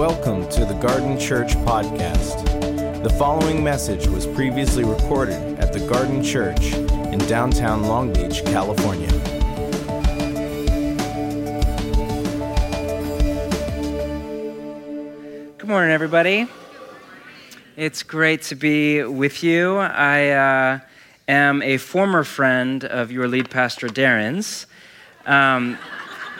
Welcome to the Garden Church Podcast. The following message was previously recorded at the Garden Church in downtown Long Beach, California. Good morning, everybody. It's great to be with you. I uh, am a former friend of your lead pastor, Darren's. Um,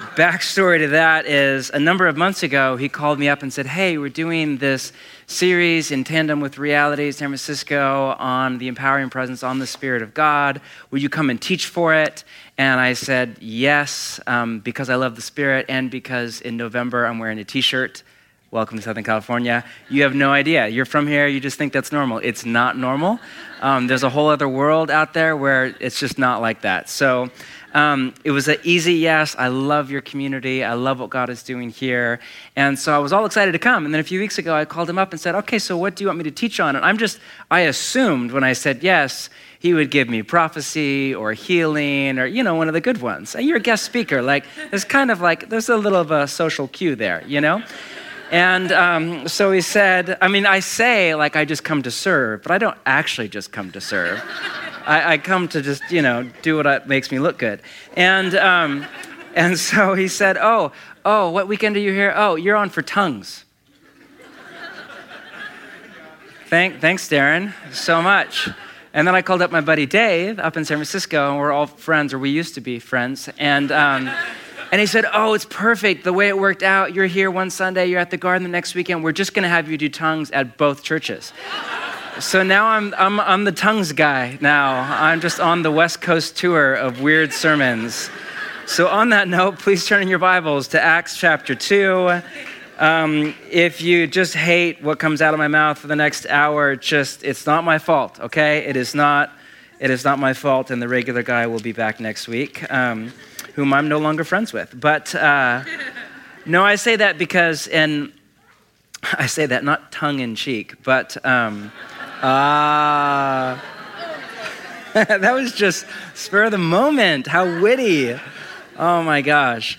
backstory to that is a number of months ago, he called me up and said, Hey, we're doing this series in tandem with Reality San Francisco on the empowering presence on the Spirit of God. Will you come and teach for it? And I said, Yes, um, because I love the Spirit and because in November I'm wearing a t shirt. Welcome to Southern California. You have no idea. You're from here, you just think that's normal. It's not normal. Um, there's a whole other world out there where it's just not like that. So, um, it was an easy yes. I love your community. I love what God is doing here. And so I was all excited to come. And then a few weeks ago, I called him up and said, Okay, so what do you want me to teach on? And I'm just, I assumed when I said yes, he would give me prophecy or healing or, you know, one of the good ones. And you're a guest speaker. Like, there's kind of like, there's a little of a social cue there, you know? And um, so he said, I mean, I say like I just come to serve, but I don't actually just come to serve. I, I, come to just, you know, do what makes me look good. And, um, and so he said, Oh, oh, what weekend are you here? Oh, you're on for tongues. Thank, thanks, Darren, so much. And then I called up my buddy Dave up in San Francisco, and we're all friends, or we used to be friends. And, um, and he said, Oh, it's perfect. The way it worked out, you're here one Sunday, you're at the garden the next weekend. We're just going to have you do tongues at both churches. So now I'm, I'm, I'm the tongues guy now. I'm just on the West Coast tour of weird sermons. So, on that note, please turn in your Bibles to Acts chapter 2. Um, if you just hate what comes out of my mouth for the next hour, just, it's not my fault, okay? It is not, it is not my fault, and the regular guy will be back next week, um, whom I'm no longer friends with. But uh, no, I say that because, and I say that not tongue in cheek, but. Um, Ah. that was just spur of the moment. How witty. Oh my gosh.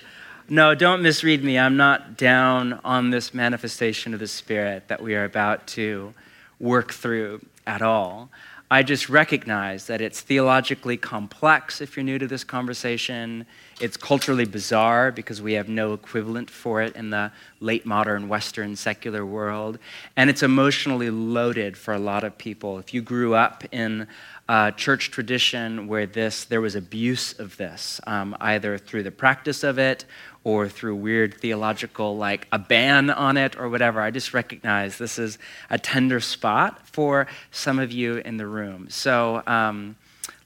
No, don't misread me. I'm not down on this manifestation of the Spirit that we are about to work through at all. I just recognize that it's theologically complex if you're new to this conversation. It's culturally bizarre because we have no equivalent for it in the late modern Western secular world. And it's emotionally loaded for a lot of people. If you grew up in a church tradition where this, there was abuse of this, um, either through the practice of it or through weird theological, like a ban on it or whatever. I just recognize this is a tender spot for some of you in the room. So um,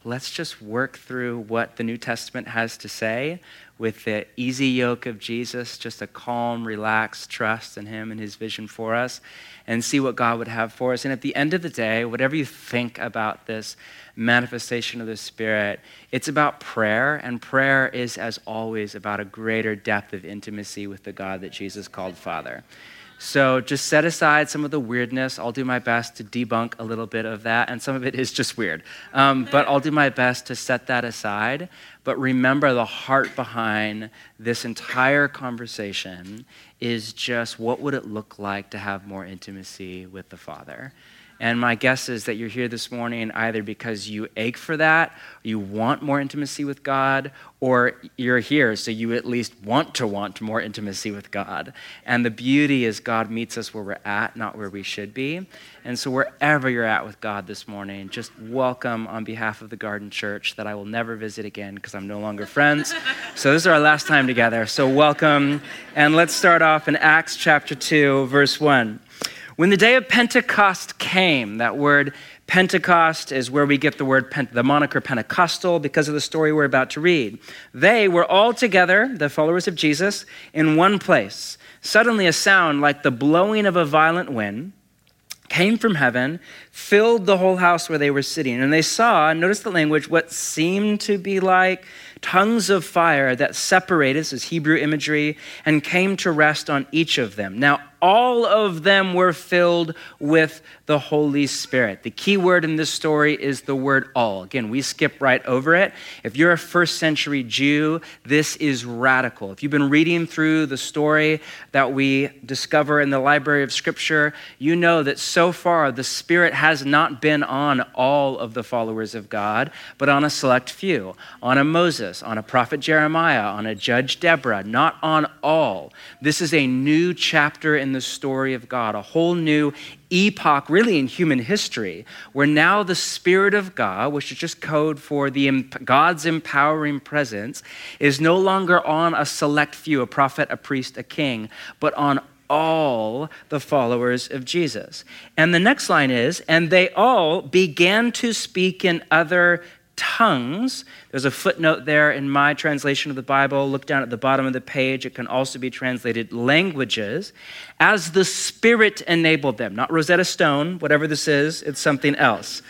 let's just work through what the New Testament has to say with the easy yoke of Jesus, just a calm, relaxed trust in Him and His vision for us, and see what God would have for us. And at the end of the day, whatever you think about this manifestation of the Spirit, it's about prayer, and prayer is, as always, about a greater depth of intimacy with the God that Jesus called Father. So just set aside some of the weirdness. I'll do my best to debunk a little bit of that, and some of it is just weird. Um, but I'll do my best to set that aside. But remember, the heart behind this entire conversation is just what would it look like to have more intimacy with the Father? And my guess is that you're here this morning either because you ache for that, you want more intimacy with God, or you're here so you at least want to want more intimacy with God. And the beauty is God meets us where we're at, not where we should be. And so wherever you're at with God this morning, just welcome on behalf of the Garden Church that I will never visit again because I'm no longer friends. so this is our last time together. So welcome. And let's start off in Acts chapter 2, verse 1. When the day of Pentecost came, that word Pentecost is where we get the word, the moniker Pentecostal, because of the story we're about to read. They were all together, the followers of Jesus, in one place. Suddenly, a sound like the blowing of a violent wind came from heaven, filled the whole house where they were sitting. And they saw, notice the language, what seemed to be like tongues of fire that separated, this is Hebrew imagery, and came to rest on each of them. Now, all of them were filled with the Holy Spirit. The key word in this story is the word all. Again, we skip right over it. If you're a first century Jew, this is radical. If you've been reading through the story that we discover in the library of Scripture, you know that so far the Spirit has not been on all of the followers of God, but on a select few on a Moses, on a prophet Jeremiah, on a judge Deborah, not on all. This is a new chapter in the story of God, a whole new epoch, really in human history, where now the Spirit of God, which is just code for the God's empowering presence, is no longer on a select few, a prophet, a priest, a king, but on all the followers of Jesus. And the next line is, and they all began to speak in other tongues. There's a footnote there in my translation of the Bible. Look down at the bottom of the page. It can also be translated languages as the Spirit enabled them. Not Rosetta Stone, whatever this is, it's something else.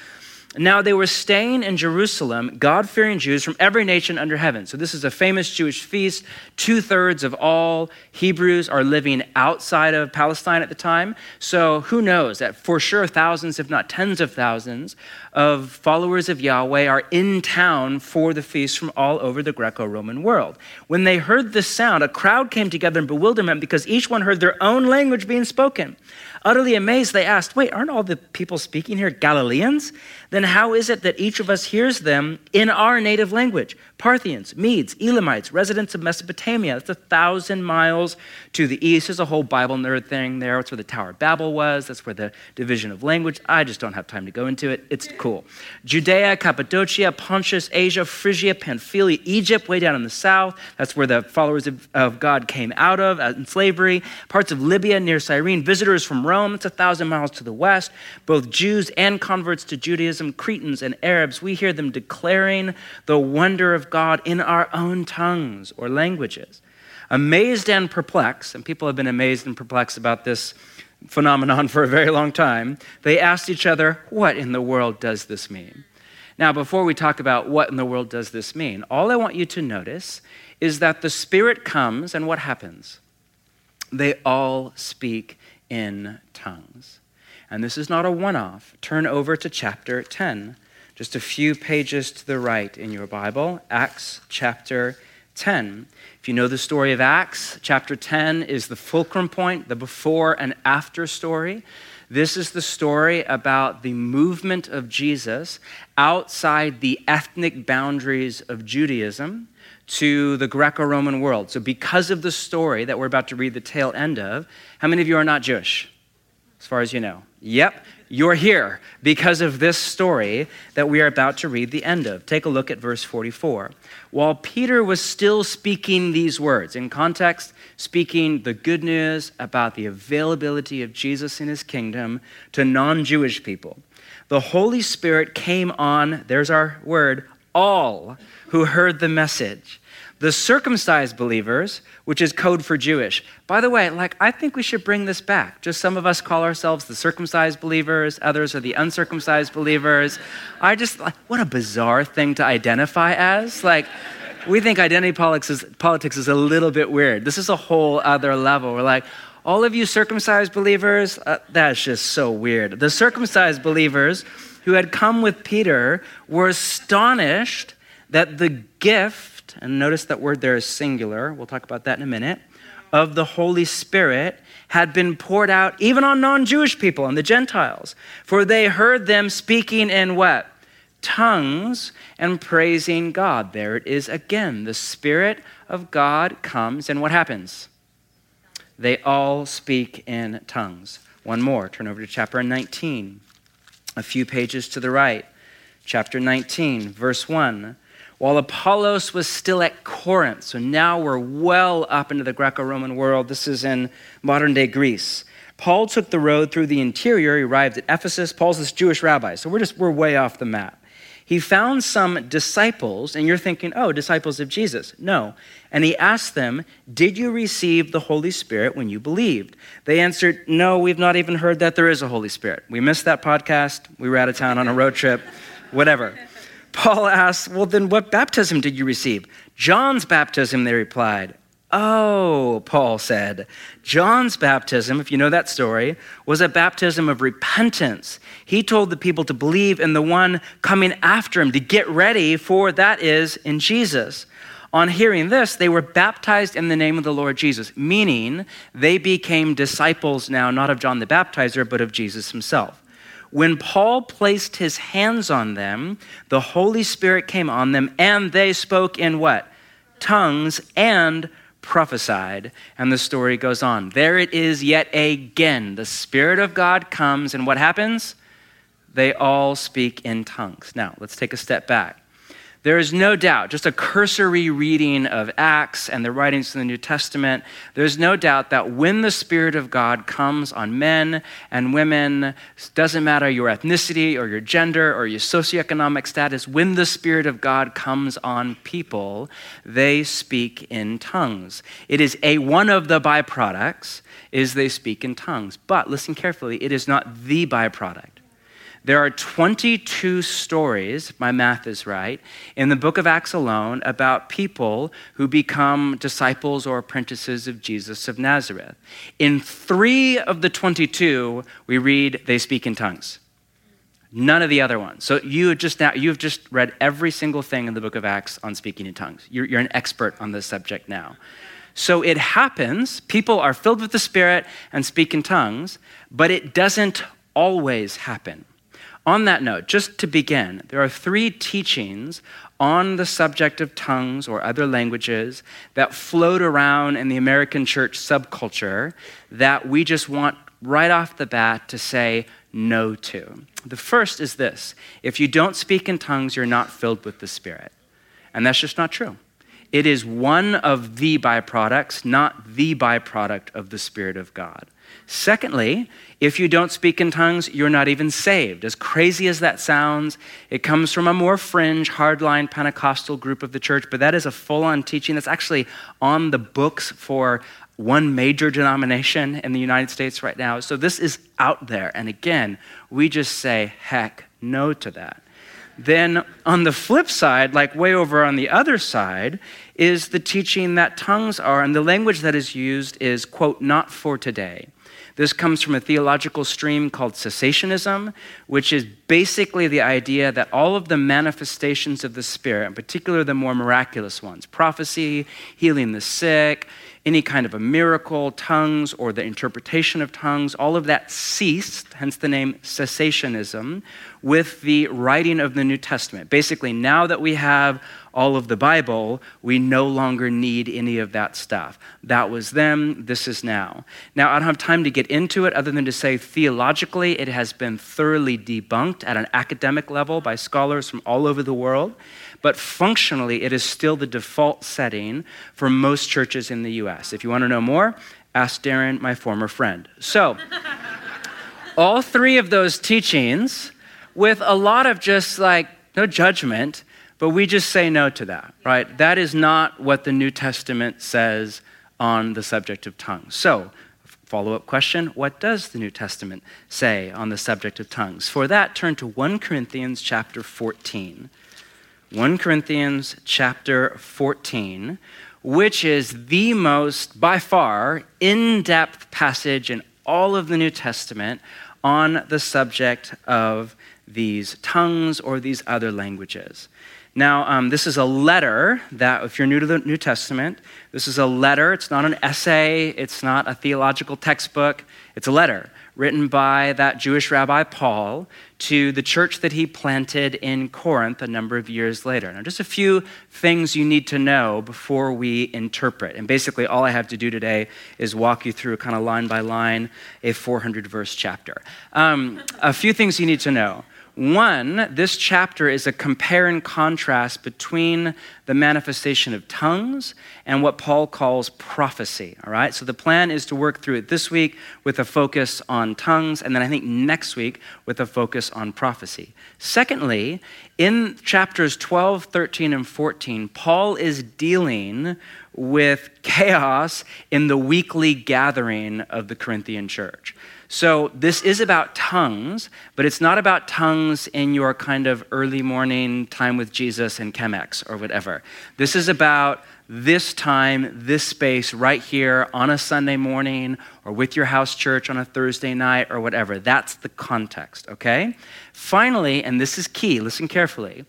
Now they were staying in Jerusalem, God fearing Jews from every nation under heaven. So, this is a famous Jewish feast. Two thirds of all Hebrews are living outside of Palestine at the time. So, who knows that for sure thousands, if not tens of thousands, of followers of Yahweh are in town for the feast from all over the Greco Roman world. When they heard this sound, a crowd came together in bewilderment because each one heard their own language being spoken. Utterly amazed, they asked, Wait, aren't all the people speaking here Galileans? Then how is it that each of us hears them in our native language? Parthians, Medes, Elamites, residents of Mesopotamia. That's a thousand miles to the east. There's a whole Bible nerd thing there. That's where the Tower of Babel was. That's where the division of language. I just don't have time to go into it. It's cool. Judea, Cappadocia, Pontus, Asia, Phrygia, Pamphylia, Egypt, way down in the south. That's where the followers of, of God came out of uh, in slavery. Parts of Libya near Cyrene. Visitors from Rome Rome, it's a thousand miles to the west. Both Jews and converts to Judaism, Cretans and Arabs, we hear them declaring the wonder of God in our own tongues or languages. Amazed and perplexed, and people have been amazed and perplexed about this phenomenon for a very long time, they asked each other, What in the world does this mean? Now, before we talk about what in the world does this mean, all I want you to notice is that the Spirit comes and what happens? They all speak in tongues. And this is not a one off. Turn over to chapter 10, just a few pages to the right in your Bible, Acts chapter 10. If you know the story of Acts, chapter 10 is the fulcrum point, the before and after story. This is the story about the movement of Jesus outside the ethnic boundaries of Judaism to the Greco Roman world. So, because of the story that we're about to read the tail end of, how many of you are not Jewish? As far as you know. Yep, you're here because of this story that we are about to read the end of. Take a look at verse 44. While Peter was still speaking these words, in context, speaking the good news about the availability of Jesus in his kingdom to non Jewish people, the Holy Spirit came on, there's our word, all who heard the message. The circumcised believers, which is code for Jewish. By the way, like I think we should bring this back. Just some of us call ourselves the circumcised believers, others are the uncircumcised believers. I just like what a bizarre thing to identify as. Like we think identity politics is, politics is a little bit weird. This is a whole other level. We're like, all of you circumcised believers, uh, that's just so weird. The circumcised believers who had come with Peter were astonished that the gift, and notice that word there is singular, we'll talk about that in a minute, of the Holy Spirit had been poured out even on non Jewish people and the Gentiles. For they heard them speaking in what? Tongues and praising God. There it is again. The Spirit of God comes, and what happens? They all speak in tongues. One more. Turn over to chapter 19, a few pages to the right. Chapter 19, verse 1 while Apollos was still at Corinth. So now we're well up into the Greco Roman world. This is in modern day Greece. Paul took the road through the interior. He arrived at Ephesus. Paul's this Jewish rabbi. So we're just, we're way off the map. He found some disciples, and you're thinking, oh, disciples of Jesus. No. And he asked them, Did you receive the Holy Spirit when you believed? They answered, No, we've not even heard that there is a Holy Spirit. We missed that podcast. We were out of town on a road trip, whatever. Paul asks, Well, then what baptism did you receive? John's baptism, they replied. Oh, Paul said, John's baptism, if you know that story, was a baptism of repentance. He told the people to believe in the one coming after him, to get ready for that is in Jesus. On hearing this, they were baptized in the name of the Lord Jesus, meaning they became disciples now, not of John the Baptizer, but of Jesus himself. When Paul placed his hands on them, the Holy Spirit came on them, and they spoke in what? Tongues and prophesied. And the story goes on. There it is yet again. The Spirit of God comes, and what happens? They all speak in tongues. Now, let's take a step back. There is no doubt, just a cursory reading of Acts and the writings in the New Testament, there's no doubt that when the Spirit of God comes on men and women, doesn't matter your ethnicity or your gender or your socioeconomic status, when the Spirit of God comes on people, they speak in tongues. It is a one of the byproducts is they speak in tongues. But listen carefully, it is not the byproduct. There are 22 stories, my math is right, in the book of Acts alone about people who become disciples or apprentices of Jesus of Nazareth. In three of the 22, we read they speak in tongues. None of the other ones. So you just now you've just read every single thing in the book of Acts on speaking in tongues. You're, you're an expert on this subject now. So it happens, people are filled with the Spirit and speak in tongues, but it doesn't always happen. On that note, just to begin, there are three teachings on the subject of tongues or other languages that float around in the American church subculture that we just want right off the bat to say no to. The first is this if you don't speak in tongues, you're not filled with the Spirit. And that's just not true. It is one of the byproducts, not the byproduct of the Spirit of God. Secondly, if you don't speak in tongues, you're not even saved. As crazy as that sounds, it comes from a more fringe, hardline Pentecostal group of the church, but that is a full on teaching that's actually on the books for one major denomination in the United States right now. So this is out there. And again, we just say, heck, no to that. Then on the flip side, like way over on the other side, is the teaching that tongues are, and the language that is used is, quote, not for today. This comes from a theological stream called cessationism, which is basically the idea that all of the manifestations of the Spirit, in particular the more miraculous ones, prophecy, healing the sick, any kind of a miracle, tongues, or the interpretation of tongues, all of that ceased, hence the name cessationism, with the writing of the New Testament. Basically, now that we have all of the Bible, we no longer need any of that stuff. That was them, this is now. Now, I don't have time to get into it other than to say theologically, it has been thoroughly debunked at an academic level by scholars from all over the world but functionally, it is still the default setting for most churches in the US. If you want to know more, ask Darren, my former friend. So, all three of those teachings, with a lot of just like no judgment, but we just say no to that, right? That is not what the New Testament says on the subject of tongues. So, follow up question what does the New Testament say on the subject of tongues? For that, turn to 1 Corinthians chapter 14. 1 Corinthians chapter 14, which is the most, by far, in depth passage in all of the New Testament on the subject of these tongues or these other languages. Now, um, this is a letter that, if you're new to the New Testament, this is a letter. It's not an essay, it's not a theological textbook, it's a letter written by that Jewish rabbi Paul to the church that he planted in Corinth a number of years later. Now, just a few things you need to know before we interpret. And basically, all I have to do today is walk you through, kind of line by line, a 400 verse chapter. Um, a few things you need to know. One, this chapter is a compare and contrast between the manifestation of tongues and what Paul calls prophecy. All right, so the plan is to work through it this week with a focus on tongues, and then I think next week with a focus on prophecy. Secondly, in chapters 12, 13, and 14, Paul is dealing with chaos in the weekly gathering of the Corinthian church. So, this is about tongues, but it's not about tongues in your kind of early morning time with Jesus and Chemex or whatever. This is about this time, this space right here on a Sunday morning or with your house church on a Thursday night or whatever. That's the context, okay? Finally, and this is key, listen carefully.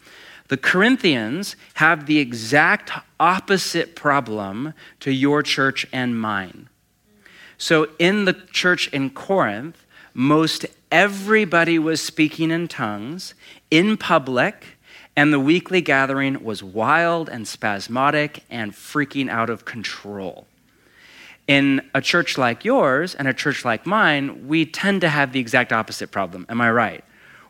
The Corinthians have the exact opposite problem to your church and mine. So, in the church in Corinth, most everybody was speaking in tongues in public and the weekly gathering was wild and spasmodic and freaking out of control. In a church like yours and a church like mine, we tend to have the exact opposite problem. Am I right?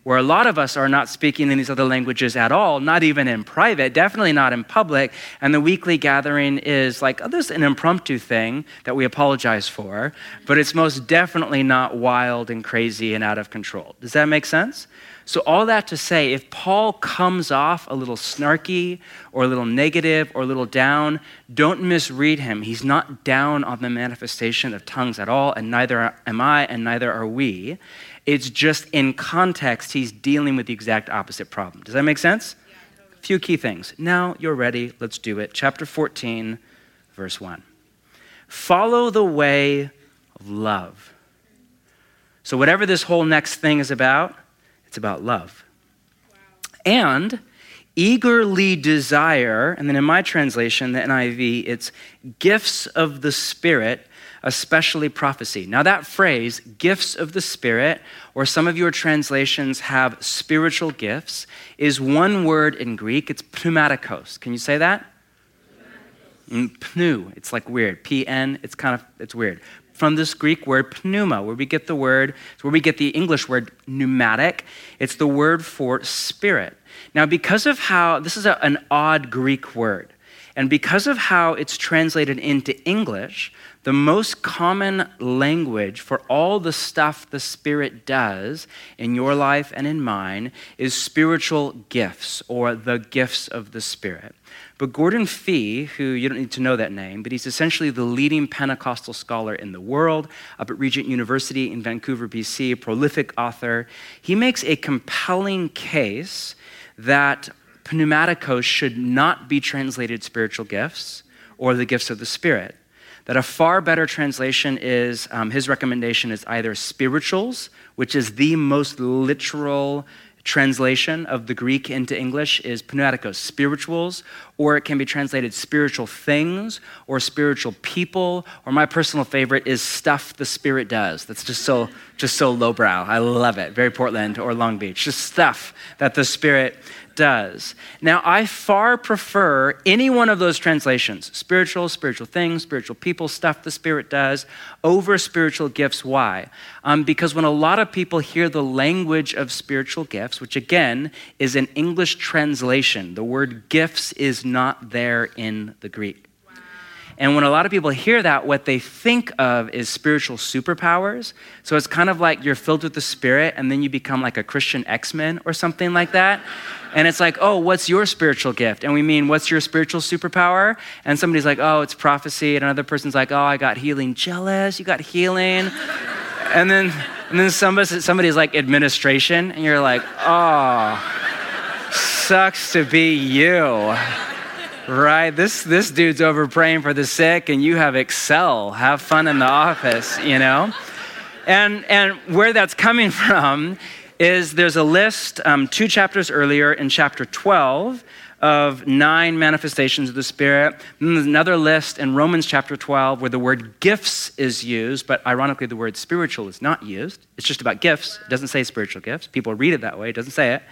Where a lot of us are not speaking in these other languages at all, not even in private, definitely not in public. And the weekly gathering is like, oh, there's an impromptu thing that we apologize for, but it's most definitely not wild and crazy and out of control. Does that make sense? So, all that to say, if Paul comes off a little snarky or a little negative or a little down, don't misread him. He's not down on the manifestation of tongues at all, and neither am I, and neither are we. It's just in context, he's dealing with the exact opposite problem. Does that make sense? A few key things. Now you're ready. Let's do it. Chapter 14, verse 1. Follow the way of love. So, whatever this whole next thing is about, it's about love. Wow. And eagerly desire, and then in my translation, the NIV, it's gifts of the Spirit, especially prophecy. Now, that phrase, gifts of the Spirit, or some of your translations have spiritual gifts, is one word in Greek. It's pneumatikos. Can you say that? Mm, pneu. It's like weird. P N. It's kind of it's weird from this Greek word pneuma, where we get the word, where we get the English word pneumatic. It's the word for spirit. Now, because of how, this is a, an odd Greek word, and because of how it's translated into English, the most common language for all the stuff the Spirit does in your life and in mine is spiritual gifts or the gifts of the Spirit. But Gordon Fee, who you don't need to know that name, but he's essentially the leading Pentecostal scholar in the world up at Regent University in Vancouver, BC, a prolific author, he makes a compelling case that pneumatikos should not be translated spiritual gifts or the gifts of the Spirit. That a far better translation is, um, his recommendation is either spirituals, which is the most literal translation of the Greek into English is pneumatikos, spirituals, or it can be translated spiritual things or spiritual people, or my personal favorite is stuff the Spirit does. That's just so just so lowbrow. I love it. Very Portland or Long Beach. Just stuff that the Spirit does. Now, I far prefer any one of those translations spiritual, spiritual things, spiritual people, stuff the Spirit does over spiritual gifts. Why? Um, because when a lot of people hear the language of spiritual gifts, which again is an English translation, the word gifts is not there in the Greek. And when a lot of people hear that, what they think of is spiritual superpowers. So it's kind of like you're filled with the Spirit and then you become like a Christian X Men or something like that. And it's like, oh, what's your spiritual gift? And we mean, what's your spiritual superpower? And somebody's like, oh, it's prophecy. And another person's like, oh, I got healing. Jealous? You got healing? and then, and then somebody, somebody's like, administration. And you're like, oh, sucks to be you. Right? This, this dude's over praying for the sick, and you have Excel. Have fun in the office, you know? And, and where that's coming from is there's a list um, two chapters earlier in chapter 12 of nine manifestations of the Spirit. And there's another list in Romans chapter 12 where the word gifts is used, but ironically, the word spiritual is not used. It's just about gifts. It doesn't say spiritual gifts. People read it that way, it doesn't say it.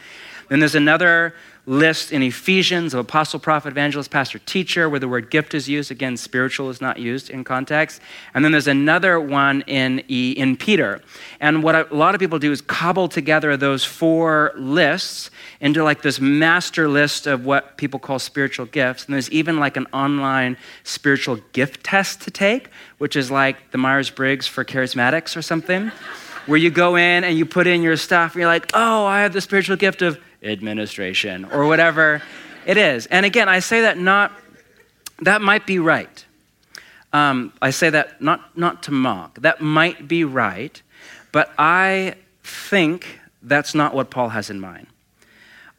Then there's another list in Ephesians of apostle, prophet, evangelist, pastor, teacher, where the word gift is used. Again, spiritual is not used in context. And then there's another one in, in Peter. And what a lot of people do is cobble together those four lists into like this master list of what people call spiritual gifts. And there's even like an online spiritual gift test to take, which is like the Myers Briggs for charismatics or something. where you go in and you put in your stuff and you're like, oh, I have the spiritual gift of administration or whatever it is. And again, I say that not, that might be right. Um, I say that not, not to mock. That might be right, but I think that's not what Paul has in mind.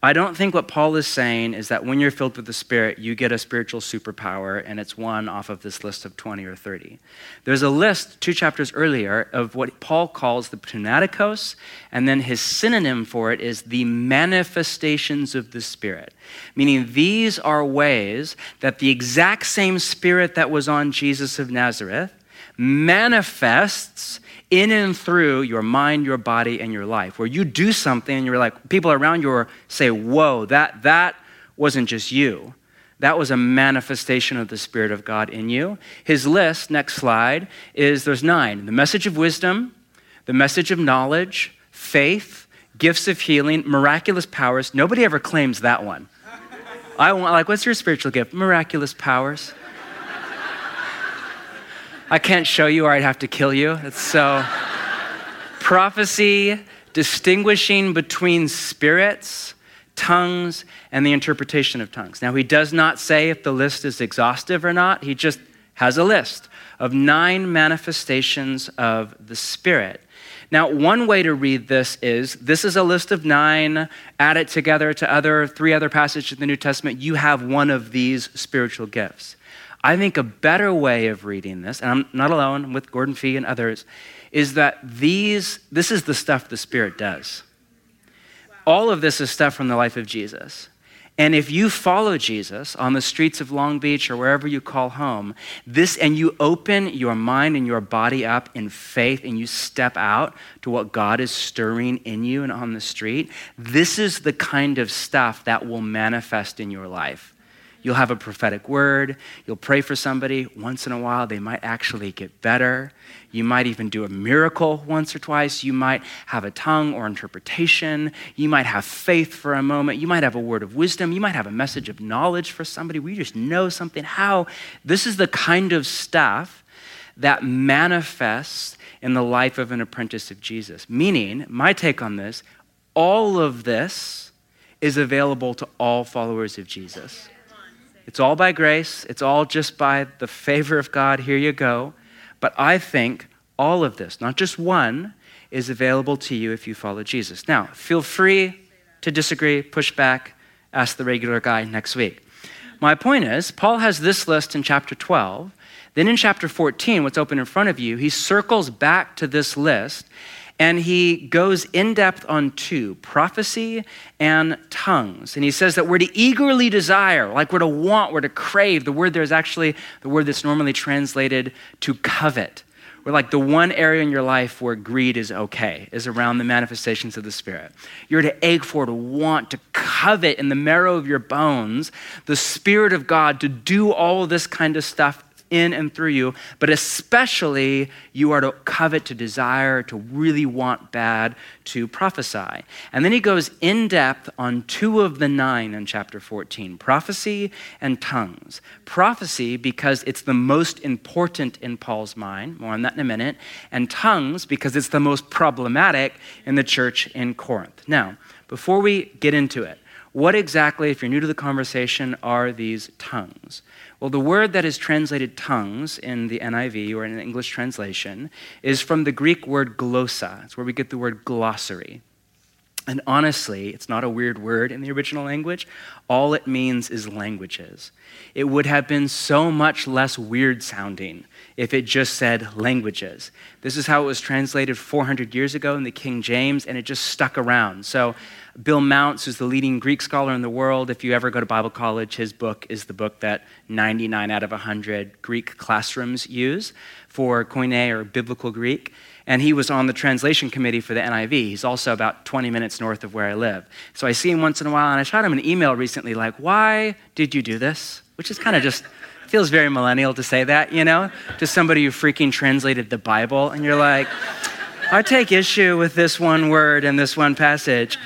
I don't think what Paul is saying is that when you're filled with the Spirit, you get a spiritual superpower and it's one off of this list of 20 or 30. There's a list two chapters earlier of what Paul calls the pneumatikos, and then his synonym for it is the manifestations of the Spirit. Meaning, these are ways that the exact same Spirit that was on Jesus of Nazareth manifests in and through your mind, your body, and your life, where you do something and you're like, people around you say, Whoa, that, that wasn't just you. That was a manifestation of the Spirit of God in you. His list, next slide, is there's nine the message of wisdom, the message of knowledge, faith, gifts of healing, miraculous powers. Nobody ever claims that one. I want, like, what's your spiritual gift? Miraculous powers. I can't show you or I'd have to kill you. It's so. Prophecy, distinguishing between spirits, tongues, and the interpretation of tongues. Now, he does not say if the list is exhaustive or not, he just has a list of nine manifestations of the Spirit. Now, one way to read this is this is a list of nine, add it together to other three other passages in the New Testament, you have one of these spiritual gifts. I think a better way of reading this, and I'm not alone, I'm with Gordon Fee and others, is that these, this is the stuff the Spirit does. All of this is stuff from the life of Jesus. And if you follow Jesus on the streets of Long Beach or wherever you call home, this and you open your mind and your body up in faith and you step out to what God is stirring in you and on the street, this is the kind of stuff that will manifest in your life. You'll have a prophetic word. You'll pray for somebody. Once in a while, they might actually get better. You might even do a miracle once or twice. You might have a tongue or interpretation. You might have faith for a moment. You might have a word of wisdom. You might have a message of knowledge for somebody. We just know something. How? This is the kind of stuff that manifests in the life of an apprentice of Jesus. Meaning, my take on this, all of this is available to all followers of Jesus. It's all by grace, it's all just by the favor of God. Here you go. But I think all of this, not just one, is available to you if you follow Jesus. Now, feel free to disagree, push back, ask the regular guy next week. My point is, Paul has this list in chapter 12. Then in chapter 14, what's open in front of you, he circles back to this list and he goes in depth on two prophecy and tongues. And he says that we're to eagerly desire, like we're to want, we're to crave. The word there is actually the word that's normally translated to covet. We're like the one area in your life where greed is okay, is around the manifestations of the Spirit. You're to ache for, to want, to covet in the marrow of your bones the Spirit of God to do all this kind of stuff in and through you, but especially you are to covet, to desire, to really want bad, to prophesy. And then he goes in depth on two of the nine in chapter 14 prophecy and tongues. Prophecy, because it's the most important in Paul's mind, more on that in a minute, and tongues, because it's the most problematic in the church in Corinth. Now, before we get into it, what exactly, if you're new to the conversation, are these tongues? Well, the word that is translated tongues in the NIV or in an English translation is from the Greek word glossa. It's where we get the word glossary. And honestly, it's not a weird word in the original language. All it means is languages. It would have been so much less weird sounding if it just said languages. This is how it was translated 400 years ago in the King James, and it just stuck around. So Bill Mounce, who's the leading Greek scholar in the world, if you ever go to Bible college, his book is the book that 99 out of 100 Greek classrooms use for Koine or biblical Greek. And he was on the translation committee for the NIV. He's also about 20 minutes north of where I live. So I see him once in a while, and I shot him an email recently like, Why did you do this? Which is kind of just feels very millennial to say that, you know, to somebody who freaking translated the Bible. And you're like, I take issue with this one word and this one passage.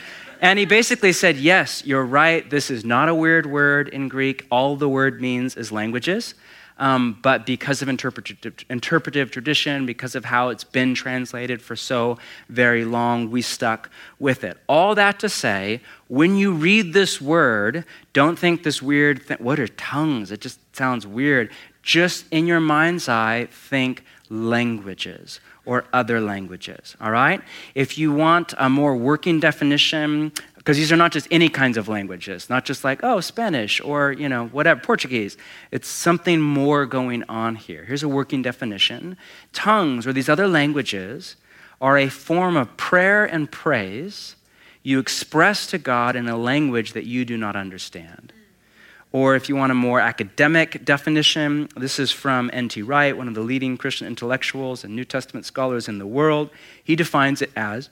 And he basically said, Yes, you're right. This is not a weird word in Greek. All the word means is languages. Um, but because of interpretive, interpretive tradition, because of how it's been translated for so very long, we stuck with it. All that to say, when you read this word, don't think this weird thing, what are tongues? It just sounds weird. Just in your mind's eye, think languages or other languages, all right? If you want a more working definition, because these are not just any kinds of languages, not just like, oh, Spanish or, you know, whatever, Portuguese. It's something more going on here. Here's a working definition. Tongues or these other languages are a form of prayer and praise you express to God in a language that you do not understand. Or if you want a more academic definition, this is from N.T. Wright, one of the leading Christian intellectuals and New Testament scholars in the world. He defines it as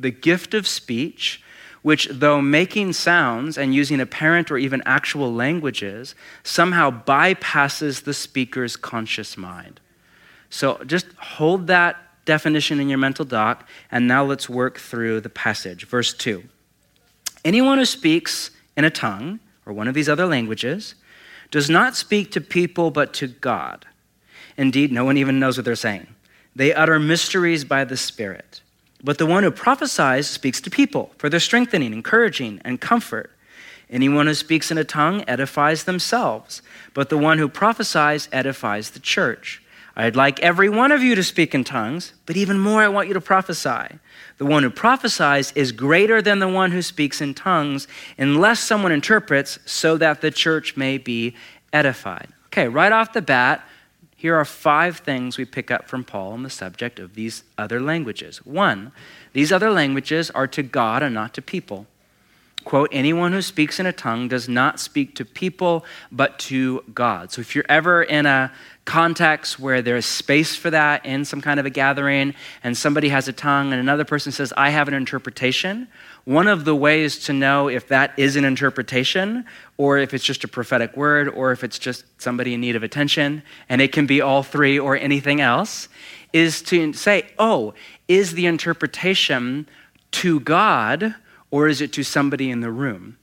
the gift of speech, which, though making sounds and using apparent or even actual languages, somehow bypasses the speaker's conscious mind. So just hold that definition in your mental doc, and now let's work through the passage. Verse 2 Anyone who speaks in a tongue, or one of these other languages, does not speak to people but to God. Indeed, no one even knows what they're saying. They utter mysteries by the Spirit. But the one who prophesies speaks to people for their strengthening, encouraging, and comfort. Anyone who speaks in a tongue edifies themselves, but the one who prophesies edifies the church. I'd like every one of you to speak in tongues, but even more, I want you to prophesy. The one who prophesies is greater than the one who speaks in tongues, unless someone interprets, so that the church may be edified. Okay, right off the bat, here are five things we pick up from Paul on the subject of these other languages. One, these other languages are to God and not to people. Quote, anyone who speaks in a tongue does not speak to people, but to God. So if you're ever in a context where there's space for that in some kind of a gathering, and somebody has a tongue and another person says, I have an interpretation, one of the ways to know if that is an interpretation or if it's just a prophetic word or if it's just somebody in need of attention, and it can be all three or anything else, is to say, oh, is the interpretation to God? Or is it to somebody in the room?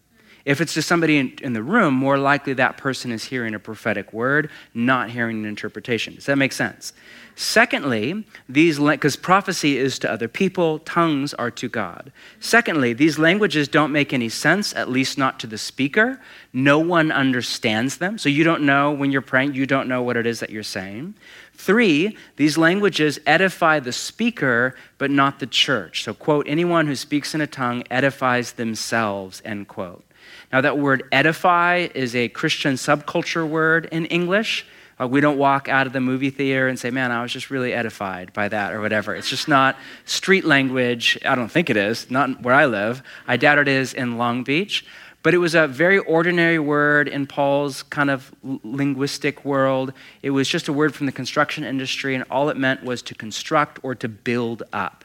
If it's to somebody in, in, the room, more likely that person is hearing a prophetic word, not hearing an interpretation. Does that make sense? Secondly, these because prophecy is to other people, tongues are to God. Secondly, these languages don't make any sense, at least not to the speaker. No one understands them, so you don't know when you're praying, you don't know what it is that you're saying. Three, these languages edify the speaker, but not the church. So, quote, anyone who speaks in a tongue edifies themselves, end quote. Now, that word edify is a Christian subculture word in English. Uh, we don't walk out of the movie theater and say, man, I was just really edified by that or whatever. It's just not street language. I don't think it is, not where I live. I doubt it is in Long Beach. But it was a very ordinary word in Paul's kind of linguistic world. It was just a word from the construction industry, and all it meant was to construct or to build up.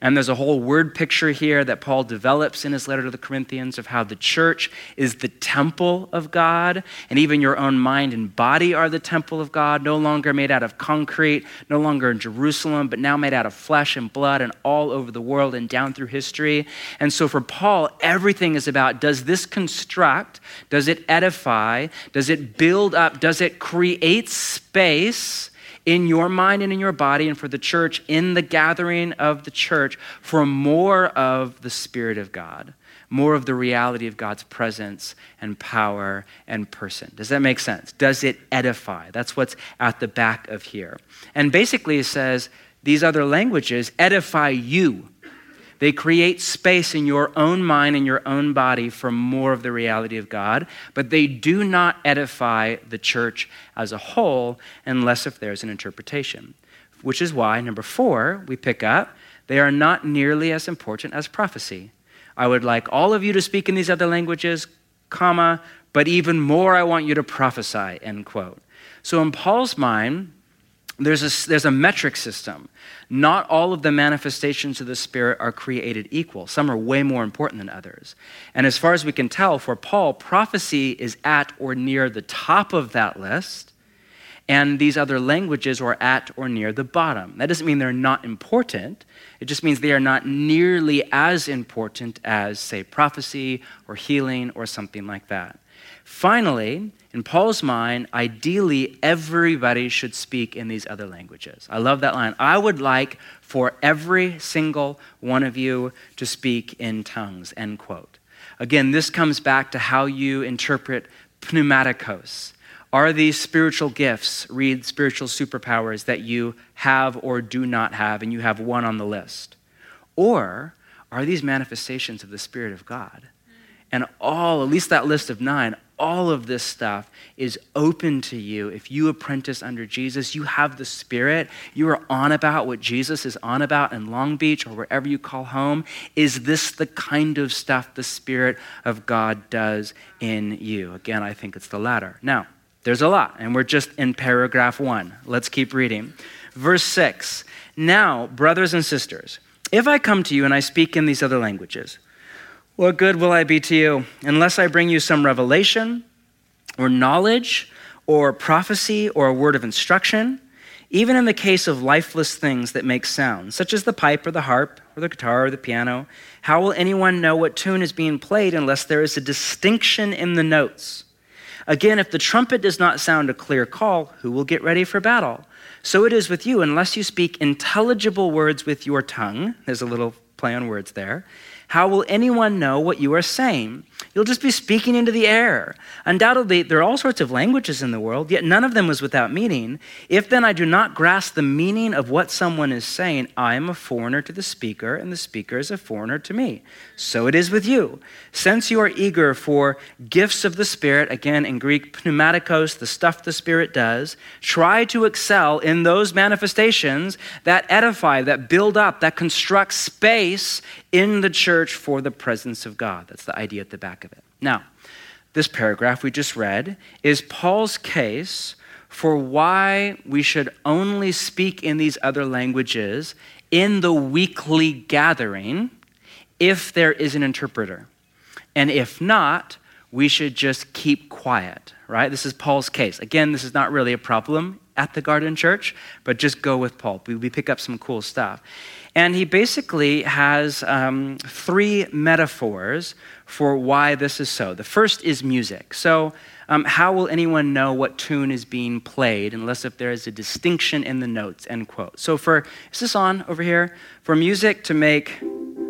And there's a whole word picture here that Paul develops in his letter to the Corinthians of how the church is the temple of God, and even your own mind and body are the temple of God, no longer made out of concrete, no longer in Jerusalem, but now made out of flesh and blood and all over the world and down through history. And so for Paul, everything is about does this construct, does it edify, does it build up, does it create space? In your mind and in your body, and for the church in the gathering of the church for more of the Spirit of God, more of the reality of God's presence and power and person. Does that make sense? Does it edify? That's what's at the back of here. And basically, it says these other languages edify you they create space in your own mind and your own body for more of the reality of God, but they do not edify the church as a whole unless if there's an interpretation. Which is why, number four, we pick up, they are not nearly as important as prophecy. I would like all of you to speak in these other languages, comma, but even more I want you to prophesy, end quote. So in Paul's mind, there's a, there's a metric system. Not all of the manifestations of the Spirit are created equal. Some are way more important than others. And as far as we can tell, for Paul, prophecy is at or near the top of that list, and these other languages are at or near the bottom. That doesn't mean they're not important, it just means they are not nearly as important as, say, prophecy or healing or something like that. Finally, in Paul's mind, ideally, everybody should speak in these other languages. I love that line. I would like for every single one of you to speak in tongues, end quote. Again, this comes back to how you interpret pneumatikos Are these spiritual gifts, read spiritual superpowers that you have or do not have, and you have one on the list? Or are these manifestations of the Spirit of God? And all, at least that list of nine, all of this stuff is open to you. If you apprentice under Jesus, you have the Spirit. You are on about what Jesus is on about in Long Beach or wherever you call home. Is this the kind of stuff the Spirit of God does in you? Again, I think it's the latter. Now, there's a lot, and we're just in paragraph one. Let's keep reading. Verse six Now, brothers and sisters, if I come to you and I speak in these other languages, what good will I be to you unless I bring you some revelation or knowledge or prophecy or a word of instruction? Even in the case of lifeless things that make sound, such as the pipe or the harp or the guitar or the piano, how will anyone know what tune is being played unless there is a distinction in the notes? Again, if the trumpet does not sound a clear call, who will get ready for battle? So it is with you, unless you speak intelligible words with your tongue. There's a little play on words there. How will anyone know what you are saying? You'll just be speaking into the air. Undoubtedly, there are all sorts of languages in the world, yet none of them was without meaning. If then I do not grasp the meaning of what someone is saying, I am a foreigner to the speaker, and the speaker is a foreigner to me. So it is with you. Since you are eager for gifts of the Spirit, again in Greek, pneumatikos, the stuff the Spirit does, try to excel in those manifestations that edify, that build up, that construct space in the church for the presence of God. That's the idea at the back of it. Now, this paragraph we just read is Paul's case for why we should only speak in these other languages in the weekly gathering if there is an interpreter. And if not, we should just keep quiet, right? This is Paul's case. Again, this is not really a problem at the Garden Church, but just go with Paul. We pick up some cool stuff. And he basically has um, three metaphors for why this is so. The first is music. So, um, how will anyone know what tune is being played unless if there is a distinction in the notes? End quote. So, for is this on over here? For music to make,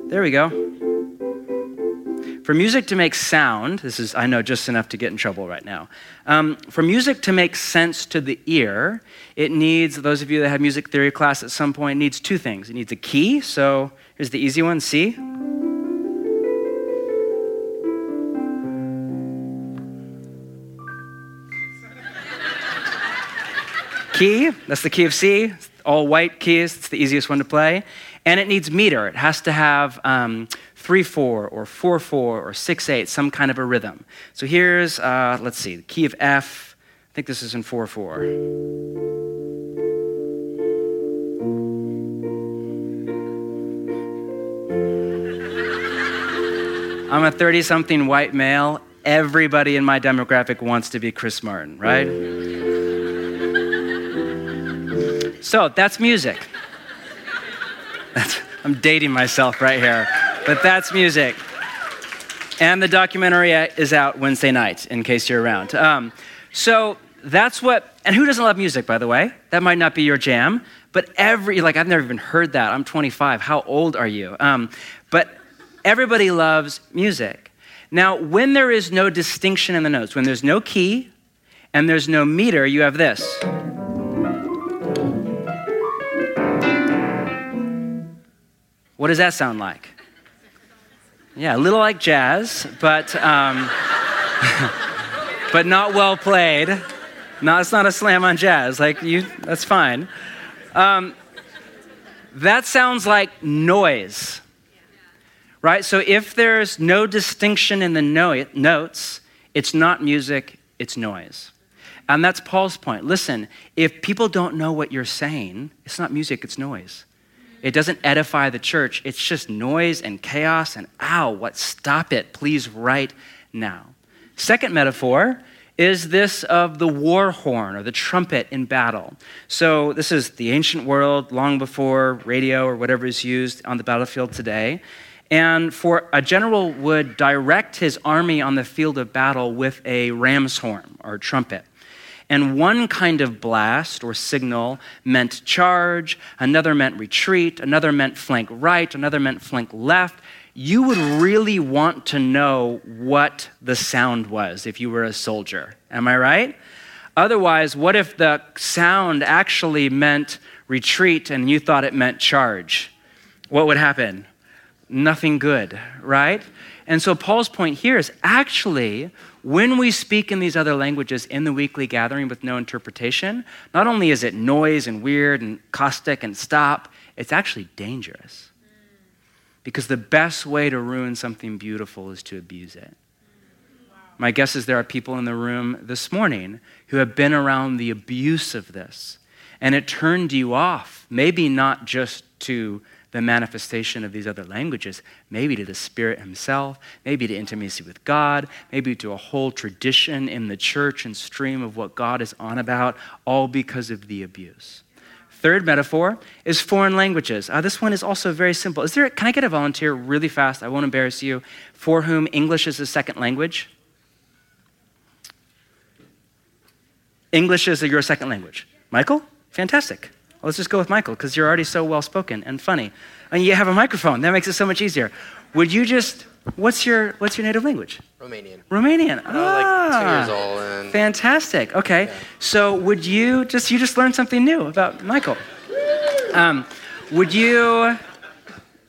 there we go. For music to make sound, this is, I know, just enough to get in trouble right now. Um, for music to make sense to the ear, it needs, those of you that have music theory class at some point, needs two things. It needs a key, so here's the easy one C. key, that's the key of C, all white keys, it's the easiest one to play. And it needs meter, it has to have um, 3 4 or 4 4 or 6 8, some kind of a rhythm. So here's, uh, let's see, the key of F. I think this is in 4 4. I'm a 30 something white male. Everybody in my demographic wants to be Chris Martin, right? So that's music. That's, I'm dating myself right here. But that's music. And the documentary is out Wednesday night, in case you're around. Um, so that's what, and who doesn't love music, by the way? That might not be your jam, but every, like, I've never even heard that. I'm 25. How old are you? Um, but everybody loves music. Now, when there is no distinction in the notes, when there's no key and there's no meter, you have this. What does that sound like? Yeah, a little like jazz, but, um, but not well played. No, it's not a slam on jazz. Like you, that's fine. Um, that sounds like noise, right? So if there's no distinction in the no- notes, it's not music, it's noise. And that's Paul's point. Listen, if people don't know what you're saying, it's not music, it's noise. It doesn't edify the church. It's just noise and chaos and ow, what? Stop it, please, right now. Second metaphor is this of the war horn or the trumpet in battle. So, this is the ancient world, long before radio or whatever is used on the battlefield today. And for a general would direct his army on the field of battle with a ram's horn or trumpet. And one kind of blast or signal meant charge, another meant retreat, another meant flank right, another meant flank left. You would really want to know what the sound was if you were a soldier. Am I right? Otherwise, what if the sound actually meant retreat and you thought it meant charge? What would happen? Nothing good, right? And so Paul's point here is actually when we speak in these other languages in the weekly gathering with no interpretation, not only is it noise and weird and caustic and stop, it's actually dangerous. Because the best way to ruin something beautiful is to abuse it. My guess is there are people in the room this morning who have been around the abuse of this, and it turned you off, maybe not just to the manifestation of these other languages, maybe to the Spirit Himself, maybe to intimacy with God, maybe to a whole tradition in the church and stream of what God is on about, all because of the abuse. Third metaphor is foreign languages. Uh, this one is also very simple. Is there? Can I get a volunteer really fast? I won't embarrass you. For whom English is a second language? English is your second language. Michael? Fantastic. Well, let's just go with Michael because you're already so well spoken and funny. And you have a microphone. That makes it so much easier. Would you just, what's your, what's your native language? Romanian. Romanian. Was like two Ah, years old and Fantastic. Okay. Yeah. So would you just, you just learned something new about Michael. Um, would you,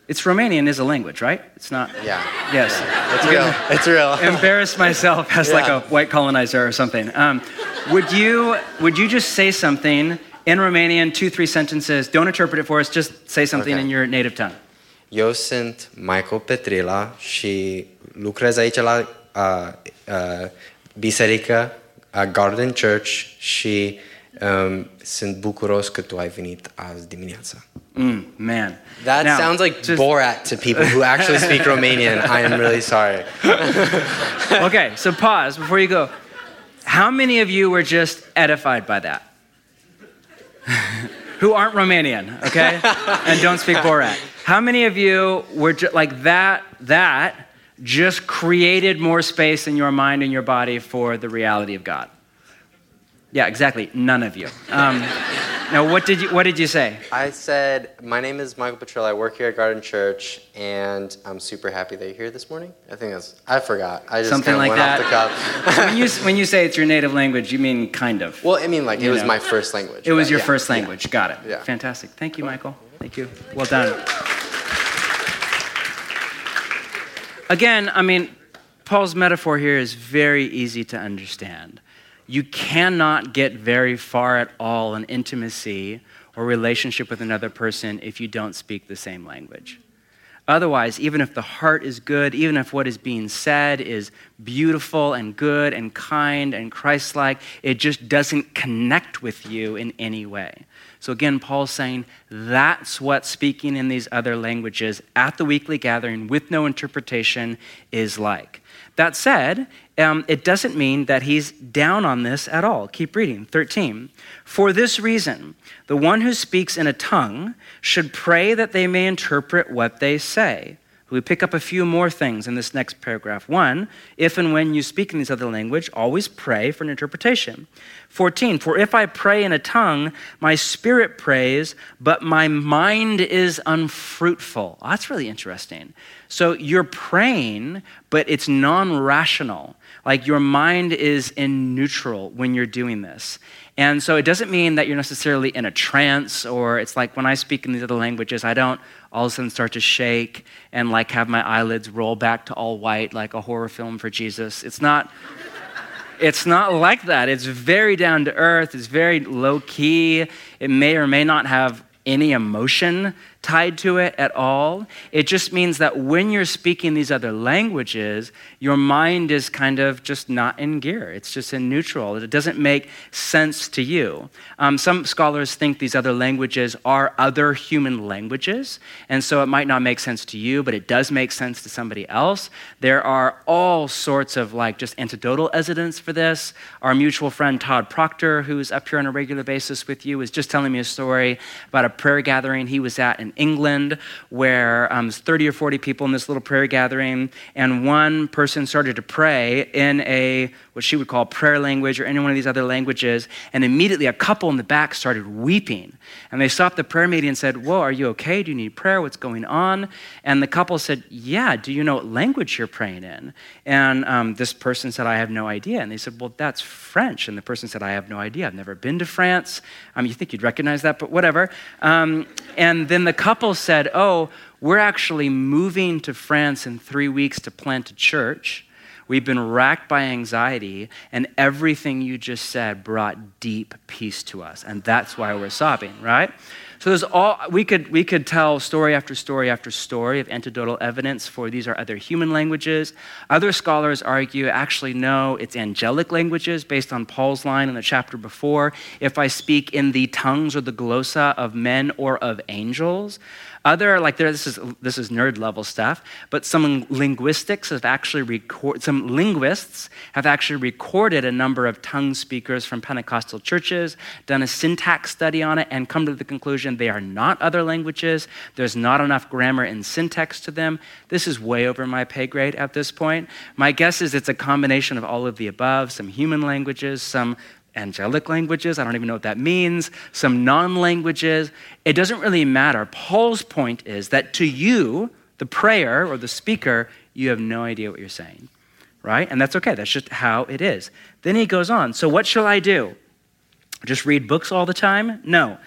it's Romanian is a language, right? It's not. yeah. Yes. It's real. It's real. embarrass myself as like a white colonizer or something. Um, would you would you just say something in Romanian, two three sentences? Don't interpret it for us. Just say something Okay. in your native tongue. Eu sunt Michael Petrila și lucrez aici la uh, uh, biserică, uh, Garden Church și um, sunt bucuros că tu ai venit azi dimineața. Mm, man. That Now, sounds like just- Borat to people who actually speak Romanian. I am really sorry. okay, so pause before you go. How many of you were just edified by that? Who aren't Romanian, okay? and don't speak Borat. How many of you were ju- like that, that just created more space in your mind and your body for the reality of God? Yeah, exactly. None of you. Um, now, what did you, what did you say? I said, My name is Michael Petrilla. I work here at Garden Church, and I'm super happy that you're here this morning. I think that's, I forgot. I just Something like went that. off the cuff. when, you, when you say it's your native language, you mean kind of. well, I mean, like, it You was know. my first language. It was your yeah, first yeah. language. Got it. Yeah. Fantastic. Thank you, Michael. Thank you. Well done. Again, I mean, Paul's metaphor here is very easy to understand. You cannot get very far at all in intimacy or relationship with another person if you don't speak the same language. Otherwise, even if the heart is good, even if what is being said is beautiful and good and kind and Christ like, it just doesn't connect with you in any way. So, again, Paul's saying that's what speaking in these other languages at the weekly gathering with no interpretation is like. That said, um, it doesn't mean that he's down on this at all. Keep reading. 13. For this reason, the one who speaks in a tongue should pray that they may interpret what they say. We pick up a few more things in this next paragraph. One, if and when you speak in this other language, always pray for an interpretation. 14, for if I pray in a tongue, my spirit prays, but my mind is unfruitful. Oh, that's really interesting. So you're praying, but it's non rational. Like your mind is in neutral when you're doing this. And so it doesn't mean that you're necessarily in a trance or it's like when I speak in these other languages, I don't all of a sudden start to shake and like have my eyelids roll back to all white like a horror film for Jesus. It's not it's not like that. It's very down to earth. It's very low key. It may or may not have any emotion tied to it at all. It just means that when you're speaking these other languages, your mind is kind of just not in gear. It's just in neutral. It doesn't make sense to you. Um, some scholars think these other languages are other human languages, and so it might not make sense to you, but it does make sense to somebody else. There are all sorts of like just anecdotal evidence for this. Our mutual friend Todd Proctor, who's up here on a regular basis with you, was just telling me a story about a prayer gathering he was at in England where um, there's 30 or 40 people in this little prayer gathering, and one person started to pray in a what she would call prayer language or any one of these other languages, and immediately a couple in the back started weeping. And they stopped the prayer meeting and said, Whoa, are you okay? Do you need prayer? What's going on? And the couple said, Yeah, do you know what language you're praying in? And um, this person said, I have no idea. And they said, Well, that's French. And the person said, I have no idea. I've never been to France. I mean, you think you'd recognize that, but whatever. Um, and then the couple said, Oh, we're actually moving to France in three weeks to plant a church. We've been racked by anxiety, and everything you just said brought deep peace to us. And that's why we're sobbing, right? So there's all we could we could tell story after story after story of anecdotal evidence for these are other human languages. Other scholars argue actually no, it's angelic languages based on Paul's line in the chapter before. If I speak in the tongues or the glossa of men or of angels, other, like there, this is this is nerd level stuff, but some linguistics have actually record, some linguists have actually recorded a number of tongue speakers from Pentecostal churches, done a syntax study on it, and come to the conclusion they are not other languages. There's not enough grammar and syntax to them. This is way over my pay grade at this point. My guess is it's a combination of all of the above, some human languages, some angelic languages. I don't even know what that means. Some non languages. It doesn't really matter. Paul's point is that to you, the prayer or the speaker, you have no idea what you're saying, right? And that's okay. That's just how it is. Then he goes on. So, what shall I do? Just read books all the time? No.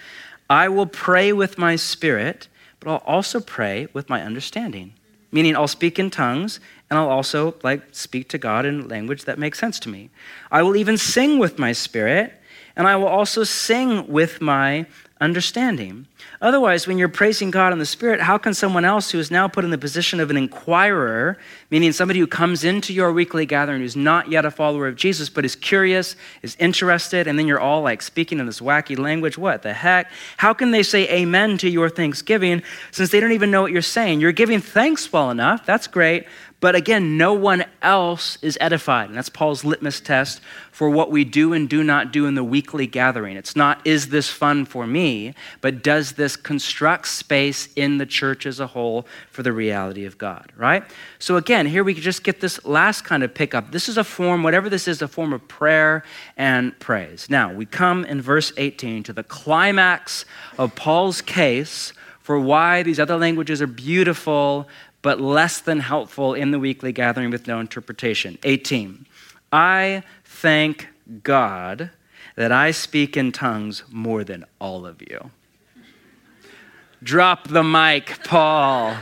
I will pray with my spirit, but I'll also pray with my understanding. Meaning, I'll speak in tongues and I'll also like speak to God in language that makes sense to me. I will even sing with my spirit, and I will also sing with my understanding. Otherwise, when you're praising God in the Spirit, how can someone else who is now put in the position of an inquirer, meaning somebody who comes into your weekly gathering who's not yet a follower of Jesus, but is curious, is interested, and then you're all like speaking in this wacky language? What the heck? How can they say amen to your thanksgiving since they don't even know what you're saying? You're giving thanks well enough, that's great, but again, no one else is edified. And that's Paul's litmus test for what we do and do not do in the weekly gathering. It's not, is this fun for me, but does this construct space in the church as a whole for the reality of God, right? So again, here we just get this last kind of pickup. This is a form, whatever this is, a form of prayer and praise. Now, we come in verse 18 to the climax of Paul's case for why these other languages are beautiful but less than helpful in the weekly gathering with no interpretation. 18. I thank God that I speak in tongues more than all of you. Drop the mic, Paul.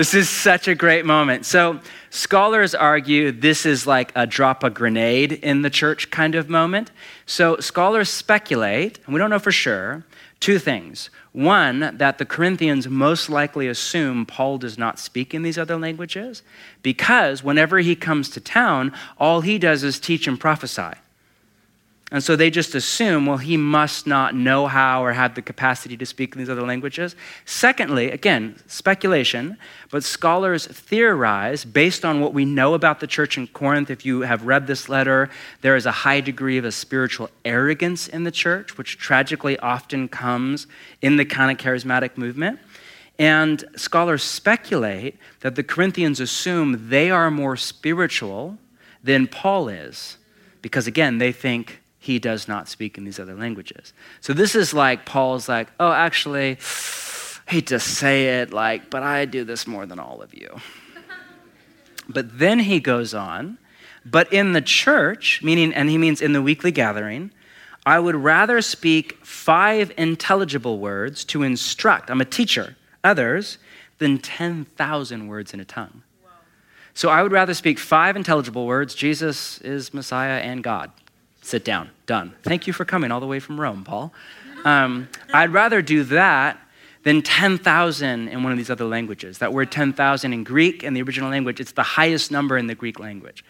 This is such a great moment. So, scholars argue this is like a drop a grenade in the church kind of moment. So, scholars speculate, and we don't know for sure, two things. One, that the Corinthians most likely assume Paul does not speak in these other languages because whenever he comes to town, all he does is teach and prophesy. And so they just assume, well, he must not know how or have the capacity to speak these other languages. Secondly, again, speculation, but scholars theorize based on what we know about the church in Corinth. If you have read this letter, there is a high degree of a spiritual arrogance in the church, which tragically often comes in the kind of charismatic movement. And scholars speculate that the Corinthians assume they are more spiritual than Paul is, because again, they think he does not speak in these other languages. So this is like Paul's like, oh, actually, hate to say it, like, but I do this more than all of you. but then he goes on, but in the church, meaning, and he means in the weekly gathering, I would rather speak five intelligible words to instruct, I'm a teacher, others, than 10,000 words in a tongue. So I would rather speak five intelligible words Jesus is Messiah and God. Sit down. Done. Thank you for coming all the way from Rome, Paul. Um, I'd rather do that than 10,000 in one of these other languages. That word 10,000 in Greek, in the original language, it's the highest number in the Greek language.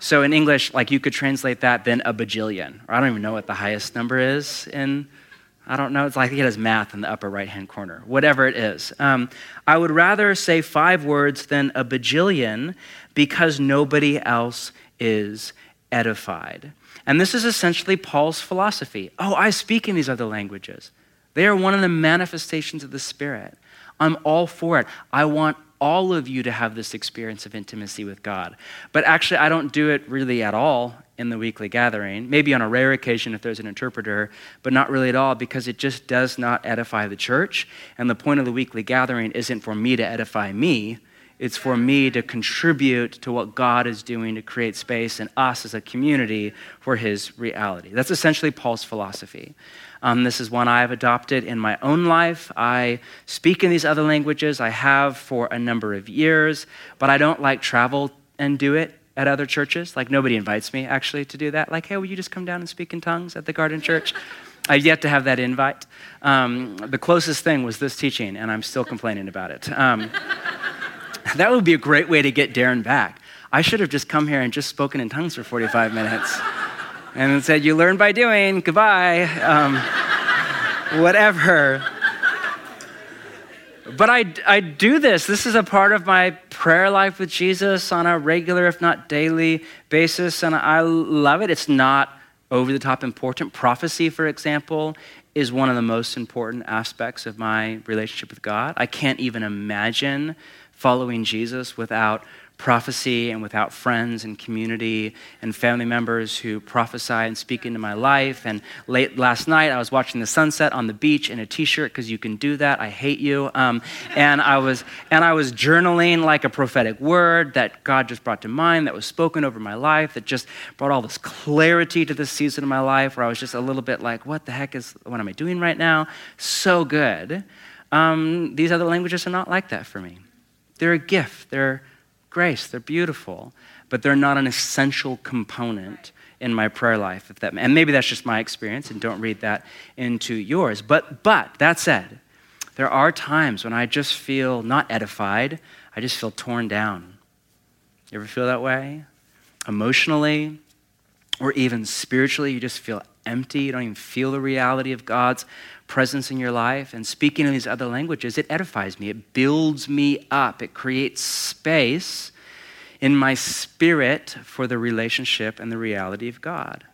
So in English, like you could translate that then a bajillion. Or I don't even know what the highest number is in, I don't know. It's like it has math in the upper right hand corner, whatever it is. Um, I would rather say five words than a bajillion because nobody else is edified. And this is essentially Paul's philosophy. Oh, I speak in these other languages. They are one of the manifestations of the Spirit. I'm all for it. I want all of you to have this experience of intimacy with God. But actually, I don't do it really at all in the weekly gathering. Maybe on a rare occasion if there's an interpreter, but not really at all because it just does not edify the church. And the point of the weekly gathering isn't for me to edify me, it's for me to contribute to what God is doing to create space in us as a community for His reality. That's essentially Paul's philosophy. Um, this is one I've adopted in my own life. I speak in these other languages. I have for a number of years, but I don't like travel and do it at other churches. Like nobody invites me actually to do that. Like, hey, will you just come down and speak in tongues at the Garden Church? I've yet to have that invite. Um, the closest thing was this teaching, and I'm still complaining about it. Um, that would be a great way to get Darren back. I should have just come here and just spoken in tongues for 45 minutes and said, You learn by doing, goodbye, um, whatever. But I, I do this. This is a part of my prayer life with Jesus on a regular, if not daily basis, and I love it. It's not over the top important. Prophecy, for example, is one of the most important aspects of my relationship with God. I can't even imagine following Jesus without prophecy and without friends and community and family members who prophesy and speak into my life. And late last night, I was watching the sunset on the beach in a t-shirt because you can do that. I hate you. Um, and I was and I was journaling like a prophetic word that God just brought to mind that was spoken over my life that just brought all this clarity to this season of my life where I was just a little bit like, what the heck is what am I doing right now? So good. Um, these other languages are not like that for me. They're a gift. They're grace. They're beautiful, but they're not an essential component in my prayer life. If that, and maybe that's just my experience, and don't read that into yours. But, but that said, there are times when I just feel not edified, I just feel torn down. You ever feel that way? Emotionally, or even spiritually, you just feel empty. You don't even feel the reality of God's presence in your life. And speaking in these other languages, it edifies me, it builds me up, it creates space in my spirit for the relationship and the reality of God.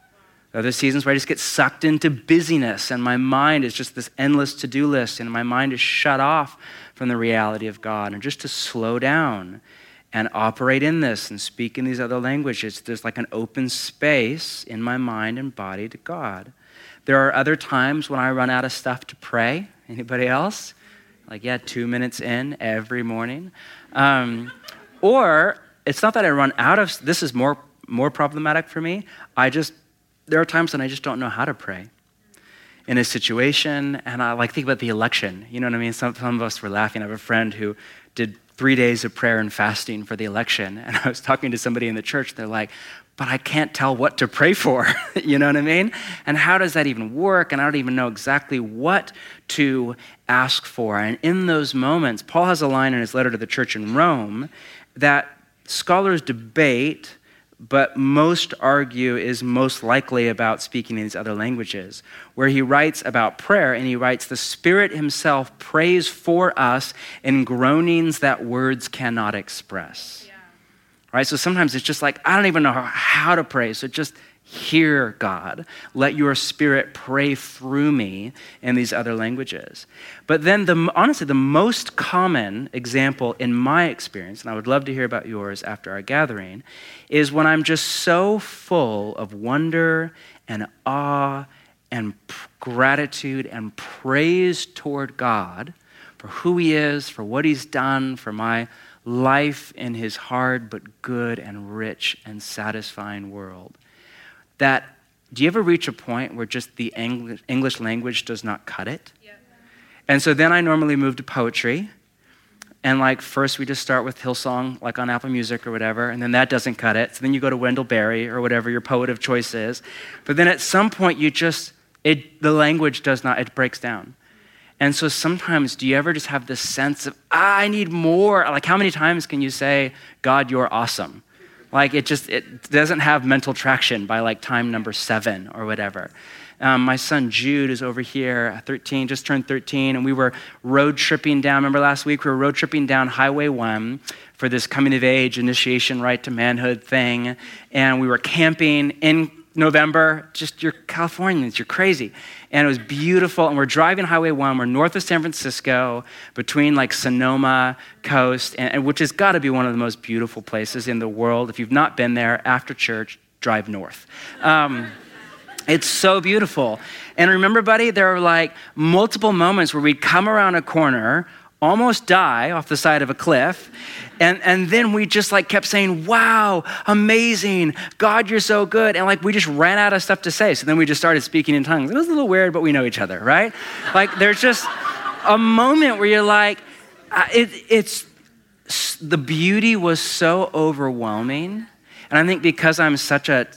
Other seasons where I just get sucked into busyness and my mind is just this endless to do list and my mind is shut off from the reality of God. And just to slow down and operate in this and speak in these other languages, there's like an open space in my mind and body to God. There are other times when I run out of stuff to pray. Anybody else? Like, yeah, two minutes in every morning. Um, or it's not that I run out of, this is more, more problematic for me. I just, there are times when I just don't know how to pray in a situation. And I like think about the election. You know what I mean? Some, some of us were laughing. I have a friend who did three days of prayer and fasting for the election. And I was talking to somebody in the church. They're like, but I can't tell what to pray for. you know what I mean? And how does that even work? And I don't even know exactly what to ask for. And in those moments, Paul has a line in his letter to the church in Rome that scholars debate, but most argue is most likely about speaking in these other languages, where he writes about prayer and he writes, The Spirit Himself prays for us in groanings that words cannot express right? So sometimes it's just like, I don't even know how to pray. So just hear God. Let your spirit pray through me in these other languages. But then, the, honestly, the most common example in my experience, and I would love to hear about yours after our gathering, is when I'm just so full of wonder and awe and gratitude and praise toward God for who He is, for what He's done, for my life in his hard but good and rich and satisfying world. That, do you ever reach a point where just the English language does not cut it? And so then I normally move to poetry. And like first we just start with Hillsong, like on Apple Music or whatever, and then that doesn't cut it. So then you go to Wendell Berry or whatever your poet of choice is. But then at some point you just, it, the language does not, it breaks down. And so sometimes, do you ever just have this sense of, ah, I need more? Like, how many times can you say, God, you're awesome? Like, it just, it doesn't have mental traction by like time number seven or whatever. Um, my son Jude is over here, 13, just turned 13, and we were road tripping down. Remember last week? We were road tripping down Highway 1 for this coming of age, initiation, right to manhood thing. And we were camping in November, just you're Californians, you're crazy. And it was beautiful. And we're driving Highway 1, we're north of San Francisco, between like Sonoma Coast, and, and which has got to be one of the most beautiful places in the world. If you've not been there after church, drive north. Um, it's so beautiful. And remember, buddy, there were like multiple moments where we'd come around a corner, almost die off the side of a cliff, and, and then we just like kept saying, wow, amazing, God, you're so good. And like we just ran out of stuff to say. So then we just started speaking in tongues. It was a little weird, but we know each other, right? like there's just a moment where you're like, uh, it, it's the beauty was so overwhelming and I think because I'm such a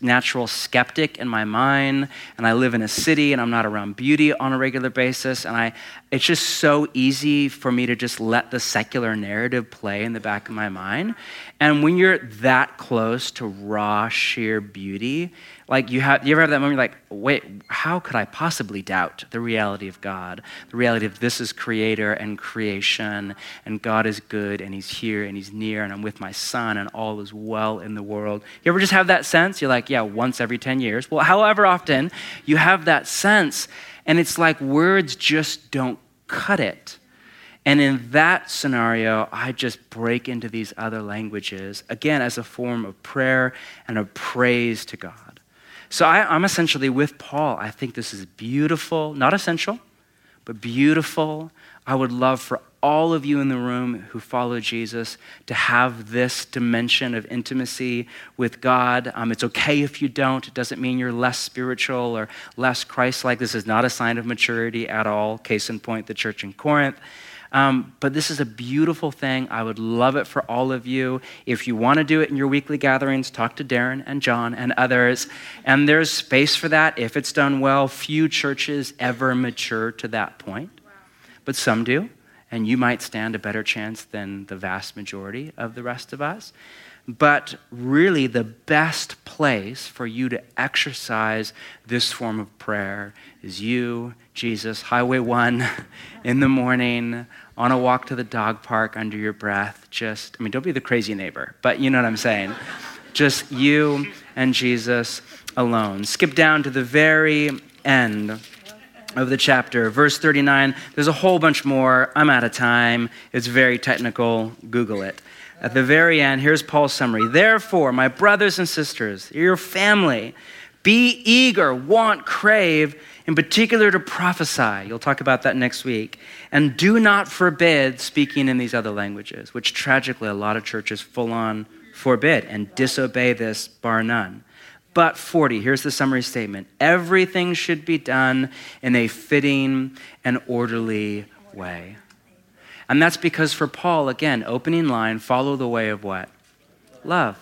natural skeptic in my mind, and I live in a city and I'm not around beauty on a regular basis, and I, it's just so easy for me to just let the secular narrative play in the back of my mind. And when you're that close to raw, sheer beauty, like you have, you ever have that moment? You're like, wait, how could I possibly doubt the reality of God? The reality of this is creator and creation, and God is good, and He's here, and He's near, and I'm with my Son, and all is well in the world. You ever just have that sense? You're like, yeah, once every ten years. Well, however often you have that sense, and it's like words just don't cut it. And in that scenario, I just break into these other languages, again, as a form of prayer and of praise to God. So I, am essentially with Paul. I think this is beautiful, not essential, but beautiful. I would love for all of you in the room who follow Jesus to have this dimension of intimacy with God. Um, it's okay if you don't. It doesn't mean you're less spiritual or less Christ like. This is not a sign of maturity at all. Case in point, the church in Corinth. Um, but this is a beautiful thing. I would love it for all of you. If you want to do it in your weekly gatherings, talk to Darren and John and others. And there's space for that if it's done well. Few churches ever mature to that point, but some do. And you might stand a better chance than the vast majority of the rest of us. But really, the best place for you to exercise this form of prayer is you, Jesus, Highway 1, in the morning, on a walk to the dog park under your breath. Just, I mean, don't be the crazy neighbor, but you know what I'm saying. Just you and Jesus alone. Skip down to the very end of the chapter, verse 39. There's a whole bunch more. I'm out of time. It's very technical. Google it. At the very end, here's Paul's summary. Therefore, my brothers and sisters, your family, be eager, want, crave, in particular to prophesy. You'll talk about that next week. And do not forbid speaking in these other languages, which tragically a lot of churches full on forbid and disobey this, bar none. But 40, here's the summary statement everything should be done in a fitting and orderly way. And that's because for Paul, again, opening line, follow the way of what? Love.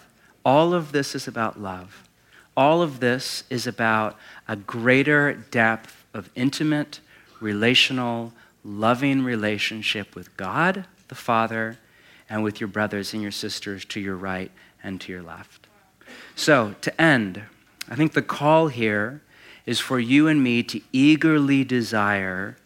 All of this is about love. All of this is about a greater depth of intimate, relational, loving relationship with God the Father and with your brothers and your sisters to your right and to your left. So, to end, I think the call here is for you and me to eagerly desire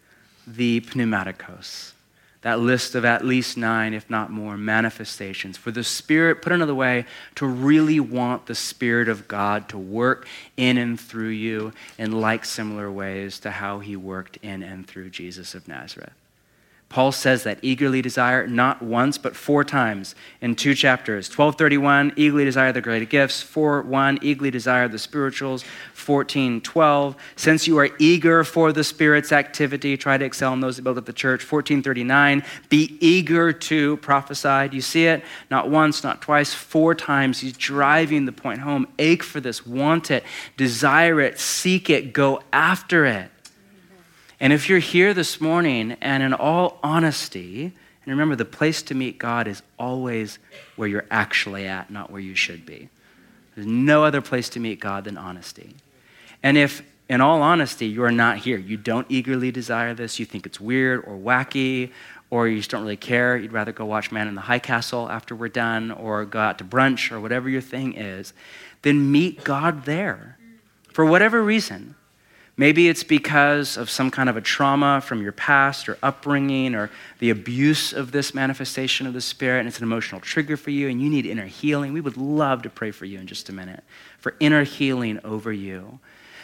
the pneumatikos, that list of at least nine, if not more, manifestations. For the Spirit, put another way, to really want the Spirit of God to work in and through you in like similar ways to how he worked in and through Jesus of Nazareth. Paul says that eagerly desire not once but four times in two chapters. 1231 eagerly desire the greater gifts, 4:1 eagerly desire the spirituals, 14:12 since you are eager for the spirit's activity, try to excel in those that build up the church. 1439 be eager to prophesy. Do you see it? Not once, not twice, four times he's driving the point home. Ache for this, want it, desire it, seek it, go after it. And if you're here this morning and in all honesty, and remember, the place to meet God is always where you're actually at, not where you should be. There's no other place to meet God than honesty. And if, in all honesty, you are not here, you don't eagerly desire this, you think it's weird or wacky, or you just don't really care, you'd rather go watch Man in the High Castle after we're done, or go out to brunch, or whatever your thing is, then meet God there for whatever reason. Maybe it's because of some kind of a trauma from your past or upbringing or the abuse of this manifestation of the Spirit, and it's an emotional trigger for you, and you need inner healing. We would love to pray for you in just a minute for inner healing over you.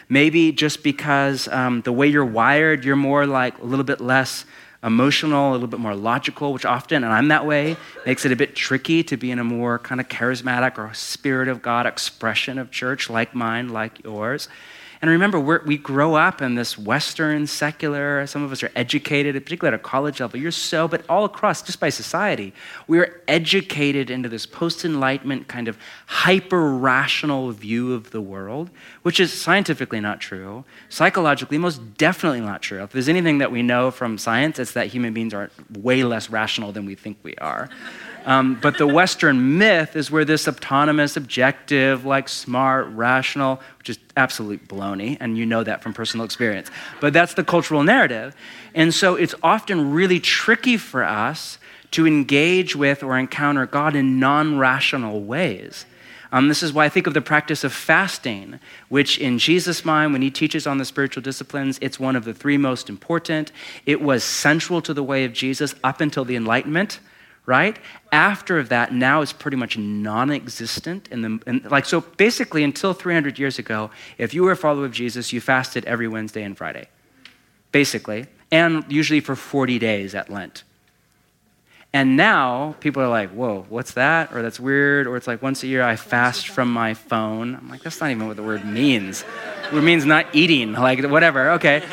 Maybe just because um, the way you're wired, you're more like a little bit less emotional, a little bit more logical, which often, and I'm that way, makes it a bit tricky to be in a more kind of charismatic or spirit of God expression of church like mine, like yours. And remember, we grow up in this Western, secular, some of us are educated, particularly at a college level. You're so, but all across, just by society, we are educated into this post Enlightenment kind of hyper rational view of the world, which is scientifically not true, psychologically, most definitely not true. If there's anything that we know from science, it's that human beings are way less rational than we think we are. Um, but the Western myth is where this autonomous, objective, like smart, rational, which is absolute baloney, and you know that from personal experience. But that's the cultural narrative. And so it's often really tricky for us to engage with or encounter God in non rational ways. Um, this is why I think of the practice of fasting, which in Jesus' mind, when he teaches on the spiritual disciplines, it's one of the three most important. It was central to the way of Jesus up until the Enlightenment right? After that, now it's pretty much non-existent. In the, in, like so, basically, until 300 years ago, if you were a follower of Jesus, you fasted every Wednesday and Friday, basically, and usually for 40 days at Lent. And now people are like, "Whoa, what's that?" Or "That's weird." Or it's like once a year I fast from my phone. I'm like, that's not even what the word means. It means not eating, like whatever. Okay.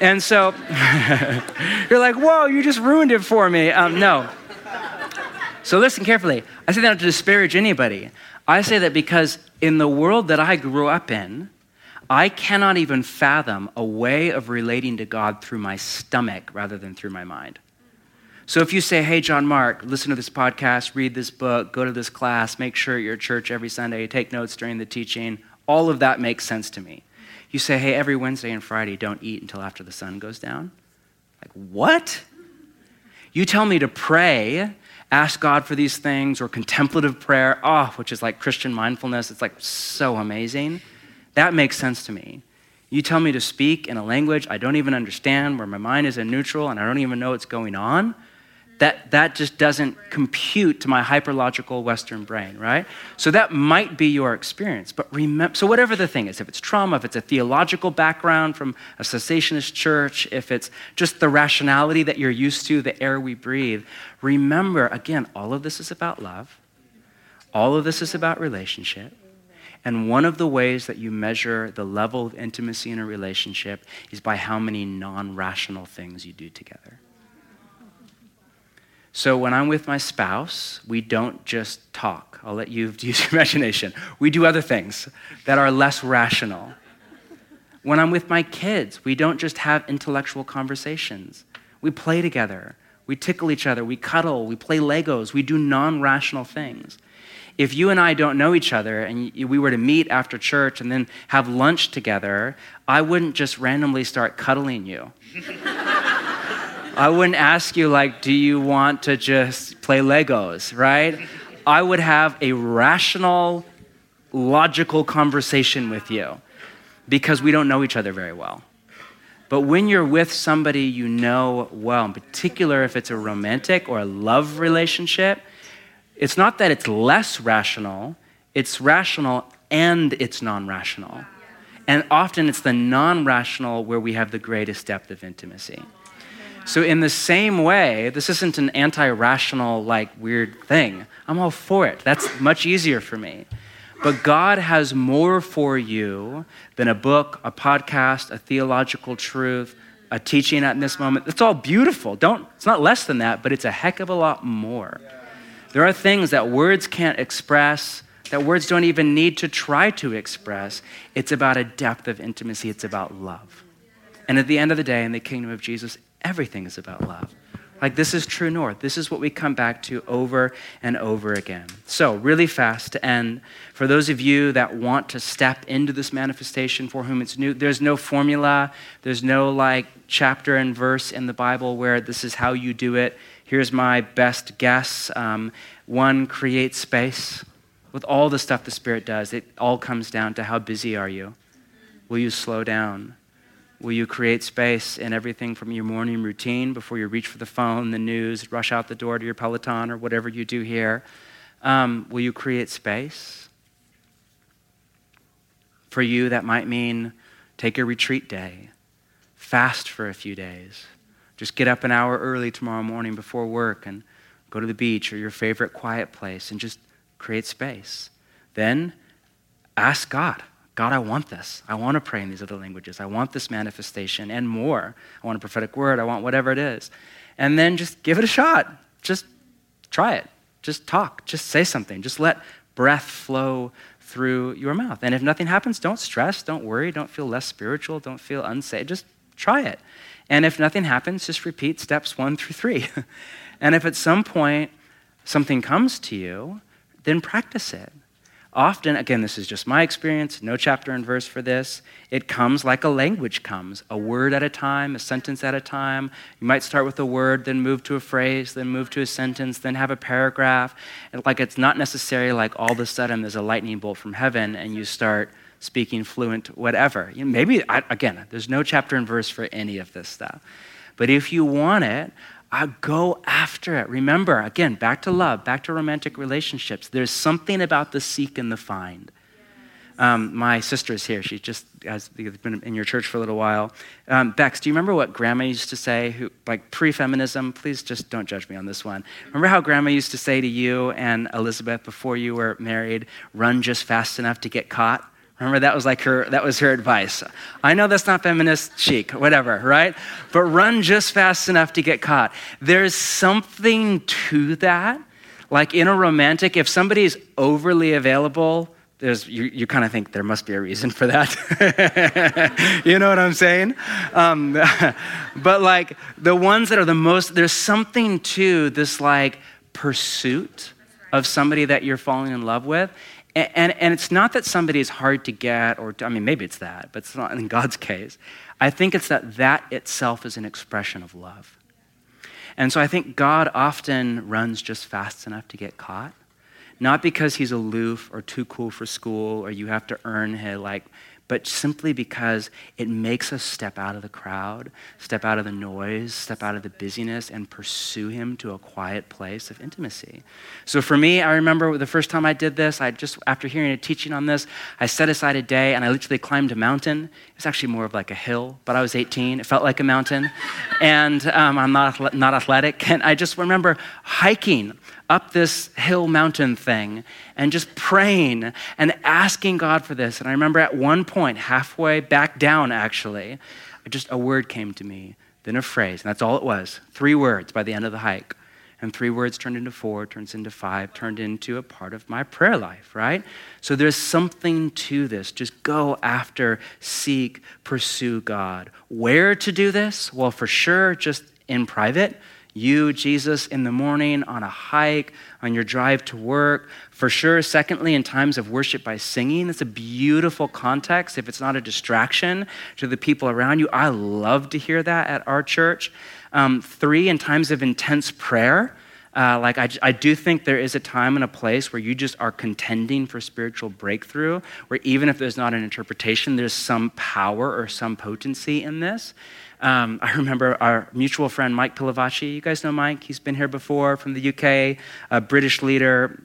And so you're like, "Whoa, you just ruined it for me." Um, no. So listen carefully. I say that not to disparage anybody. I say that because in the world that I grew up in, I cannot even fathom a way of relating to God through my stomach rather than through my mind. So if you say, hey, John Mark, listen to this podcast, read this book, go to this class, make sure you're at church every Sunday, take notes during the teaching, all of that makes sense to me. You say, hey, every Wednesday and Friday, don't eat until after the sun goes down. Like, what? You tell me to pray ask God for these things, or contemplative prayer, oh, which is like Christian mindfulness. It's like so amazing. That makes sense to me. You tell me to speak in a language I don't even understand, where my mind is in neutral and I don't even know what's going on that, that just doesn't compute to my hyperlogical Western brain, right? So that might be your experience. But remember, so whatever the thing is, if it's trauma, if it's a theological background from a cessationist church, if it's just the rationality that you're used to, the air we breathe, remember, again, all of this is about love. All of this is about relationship. And one of the ways that you measure the level of intimacy in a relationship is by how many non rational things you do together. So when I'm with my spouse, we don't just talk. I'll let you use your imagination. We do other things that are less rational. When I'm with my kids, we don't just have intellectual conversations. We play together. We tickle each other. We cuddle. We play Legos. We do non rational things. If you and I don't know each other and we were to meet after church and then have lunch together, I wouldn't just randomly start cuddling you. I wouldn't ask you, like, do you want to just play Legos, right? I would have a rational, logical conversation with you because we don't know each other very well. But when you're with somebody you know well, in particular if it's a romantic or a love relationship, it's not that it's less rational, it's rational and it's non rational. And often it's the non rational where we have the greatest depth of intimacy. So, in the same way, this isn't an anti rational, like, weird thing. I'm all for it. That's much easier for me. But God has more for you than a book, a podcast, a theological truth, a teaching at this moment. It's all beautiful. Don't, it's not less than that, but it's a heck of a lot more. There are things that words can't express, that words don't even need to try to express. It's about a depth of intimacy, it's about love. And at the end of the day, in the kingdom of Jesus, Everything is about love. Like, this is true north. This is what we come back to over and over again. So, really fast to end, for those of you that want to step into this manifestation for whom it's new, there's no formula, there's no like chapter and verse in the Bible where this is how you do it. Here's my best guess. Um, one, create space. With all the stuff the Spirit does, it all comes down to how busy are you? Will you slow down? Will you create space in everything from your morning routine before you reach for the phone, the news, rush out the door to your Peloton or whatever you do here? Um, will you create space? For you, that might mean take a retreat day, fast for a few days. Just get up an hour early tomorrow morning before work and go to the beach or your favorite quiet place and just create space. Then ask God God, I want this. I want to pray in these other languages. I want this manifestation and more. I want a prophetic word. I want whatever it is. And then just give it a shot. Just try it. Just talk. Just say something. Just let breath flow through your mouth. And if nothing happens, don't stress. Don't worry. Don't feel less spiritual. Don't feel unsafe. Just try it. And if nothing happens, just repeat steps one through three. and if at some point something comes to you, then practice it. Often, again, this is just my experience, no chapter and verse for this. It comes like a language comes, a word at a time, a sentence at a time. You might start with a word, then move to a phrase, then move to a sentence, then have a paragraph. And like it's not necessarily like all of a sudden there's a lightning bolt from heaven and you start speaking fluent whatever. You know, maybe, I, again, there's no chapter and verse for any of this stuff. But if you want it, I go after it. Remember, again, back to love, back to romantic relationships. There's something about the seek and the find. Um, my sister is here. She just has been in your church for a little while. Um, Bex, do you remember what Grandma used to say? Who, like pre-feminism. Please just don't judge me on this one. Remember how Grandma used to say to you and Elizabeth before you were married, "Run just fast enough to get caught." Remember that was like her that was her advice. I know that's not feminist chic, whatever, right? But run just fast enough to get caught. There's something to that. Like in a romantic, if somebody is overly available, there's you, you kind of think there must be a reason for that. you know what I'm saying? Um, but like the ones that are the most, there's something to this like pursuit of somebody that you're falling in love with. And, and, it's not that somebody is hard to get, or I mean, maybe it's that, but it's not in God's case. I think it's that that itself is an expression of love. And so I think God often runs just fast enough to get caught, not because he's aloof or too cool for school or you have to earn his, like, but simply because it makes us step out of the crowd, step out of the noise, step out of the busyness, and pursue Him to a quiet place of intimacy. So for me, I remember the first time I did this, I just, after hearing a teaching on this, I set aside a day and I literally climbed a mountain. It was actually more of like a hill, but I was 18. It felt like a mountain. and um, I'm not, not athletic. And I just remember hiking up this hill mountain thing and just praying and asking God for this. And I remember at one point, halfway back down actually, just a word came to me, then a phrase, and that's all it was. Three words by the end of the hike. And three words turned into four, turns into five, turned into a part of my prayer life, right? So there's something to this. Just go after, seek, pursue God. Where to do this? Well, for sure, just in private you, Jesus, in the morning, on a hike, on your drive to work. For sure, secondly, in times of worship by singing. It's a beautiful context if it's not a distraction to the people around you. I love to hear that at our church. Um, three, in times of intense prayer. Uh, like, I, I do think there is a time and a place where you just are contending for spiritual breakthrough, where even if there's not an interpretation, there's some power or some potency in this. Um, I remember our mutual friend Mike Pilavachi. You guys know Mike? He's been here before from the UK, a British leader,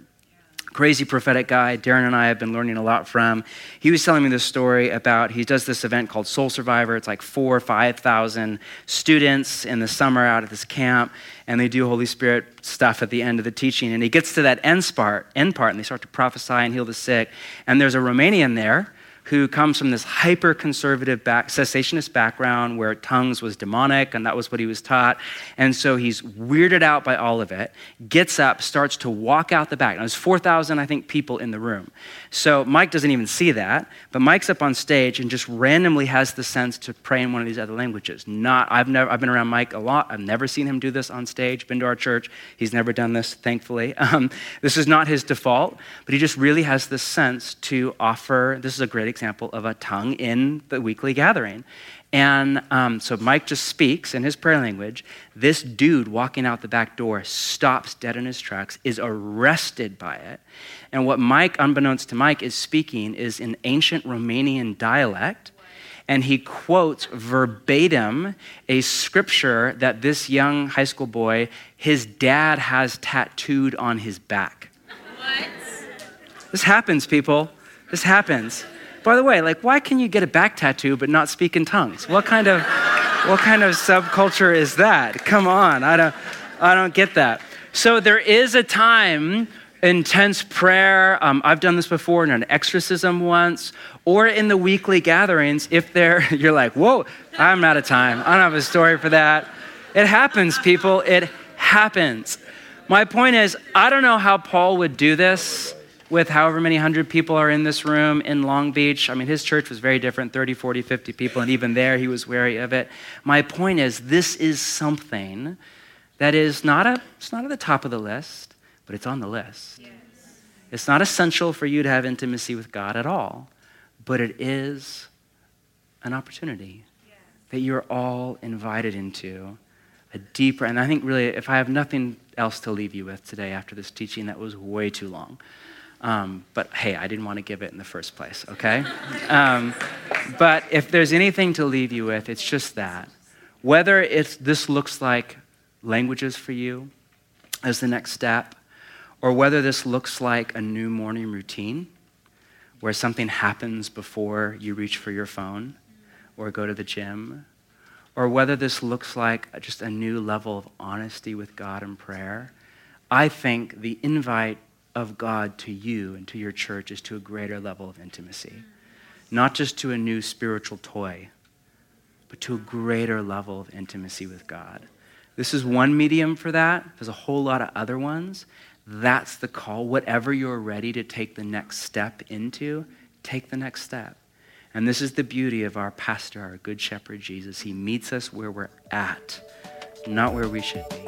crazy prophetic guy. Darren and I have been learning a lot from. He was telling me this story about he does this event called Soul Survivor. It's like four or five thousand students in the summer out at this camp, and they do Holy Spirit stuff at the end of the teaching. And he gets to that end part, end part, and they start to prophesy and heal the sick. And there's a Romanian there who comes from this hyper conservative back, cessationist background where tongues was demonic and that was what he was taught. And so he's weirded out by all of it, gets up, starts to walk out the back. Now, there's 4,000, I think, people in the room. So Mike doesn't even see that, but Mike's up on stage and just randomly has the sense to pray in one of these other languages. Not, I've, never, I've been around Mike a lot. I've never seen him do this on stage, been to our church. He's never done this, thankfully. Um, this is not his default, but he just really has this sense to offer. This is a great example of a tongue in the weekly gathering. And um, so Mike just speaks in his prayer language. This dude walking out the back door stops dead in his tracks, is arrested by it. And what Mike, unbeknownst to Mike, is speaking is in ancient Romanian dialect. and he quotes verbatim a scripture that this young high school boy, his dad has tattooed on his back. What? This happens, people. This happens. By the way, like, why can you get a back tattoo but not speak in tongues? What kind of, what kind of subculture is that? Come on, I don't, I don't get that. So there is a time intense prayer. Um, I've done this before in an exorcism once, or in the weekly gatherings. If they're, you're like, whoa, I'm out of time. I don't have a story for that. It happens, people. It happens. My point is, I don't know how Paul would do this with however many hundred people are in this room in Long Beach. I mean, his church was very different 30, 40, 50 people, and even there he was wary of it. My point is, this is something that is not, a, it's not at the top of the list but it's on the list. Yes. It's not essential for you to have intimacy with God at all, but it is an opportunity yes. that you're all invited into a deeper, and I think really, if I have nothing else to leave you with today after this teaching, that was way too long. Um, but hey, I didn't want to give it in the first place, okay? Um, but if there's anything to leave you with, it's just that. Whether it's, this looks like languages for you as the next step, or whether this looks like a new morning routine where something happens before you reach for your phone or go to the gym, or whether this looks like just a new level of honesty with God and prayer, I think the invite of God to you and to your church is to a greater level of intimacy. Not just to a new spiritual toy, but to a greater level of intimacy with God. This is one medium for that. There's a whole lot of other ones. That's the call. Whatever you're ready to take the next step into, take the next step. And this is the beauty of our pastor, our good shepherd Jesus. He meets us where we're at, not where we should be.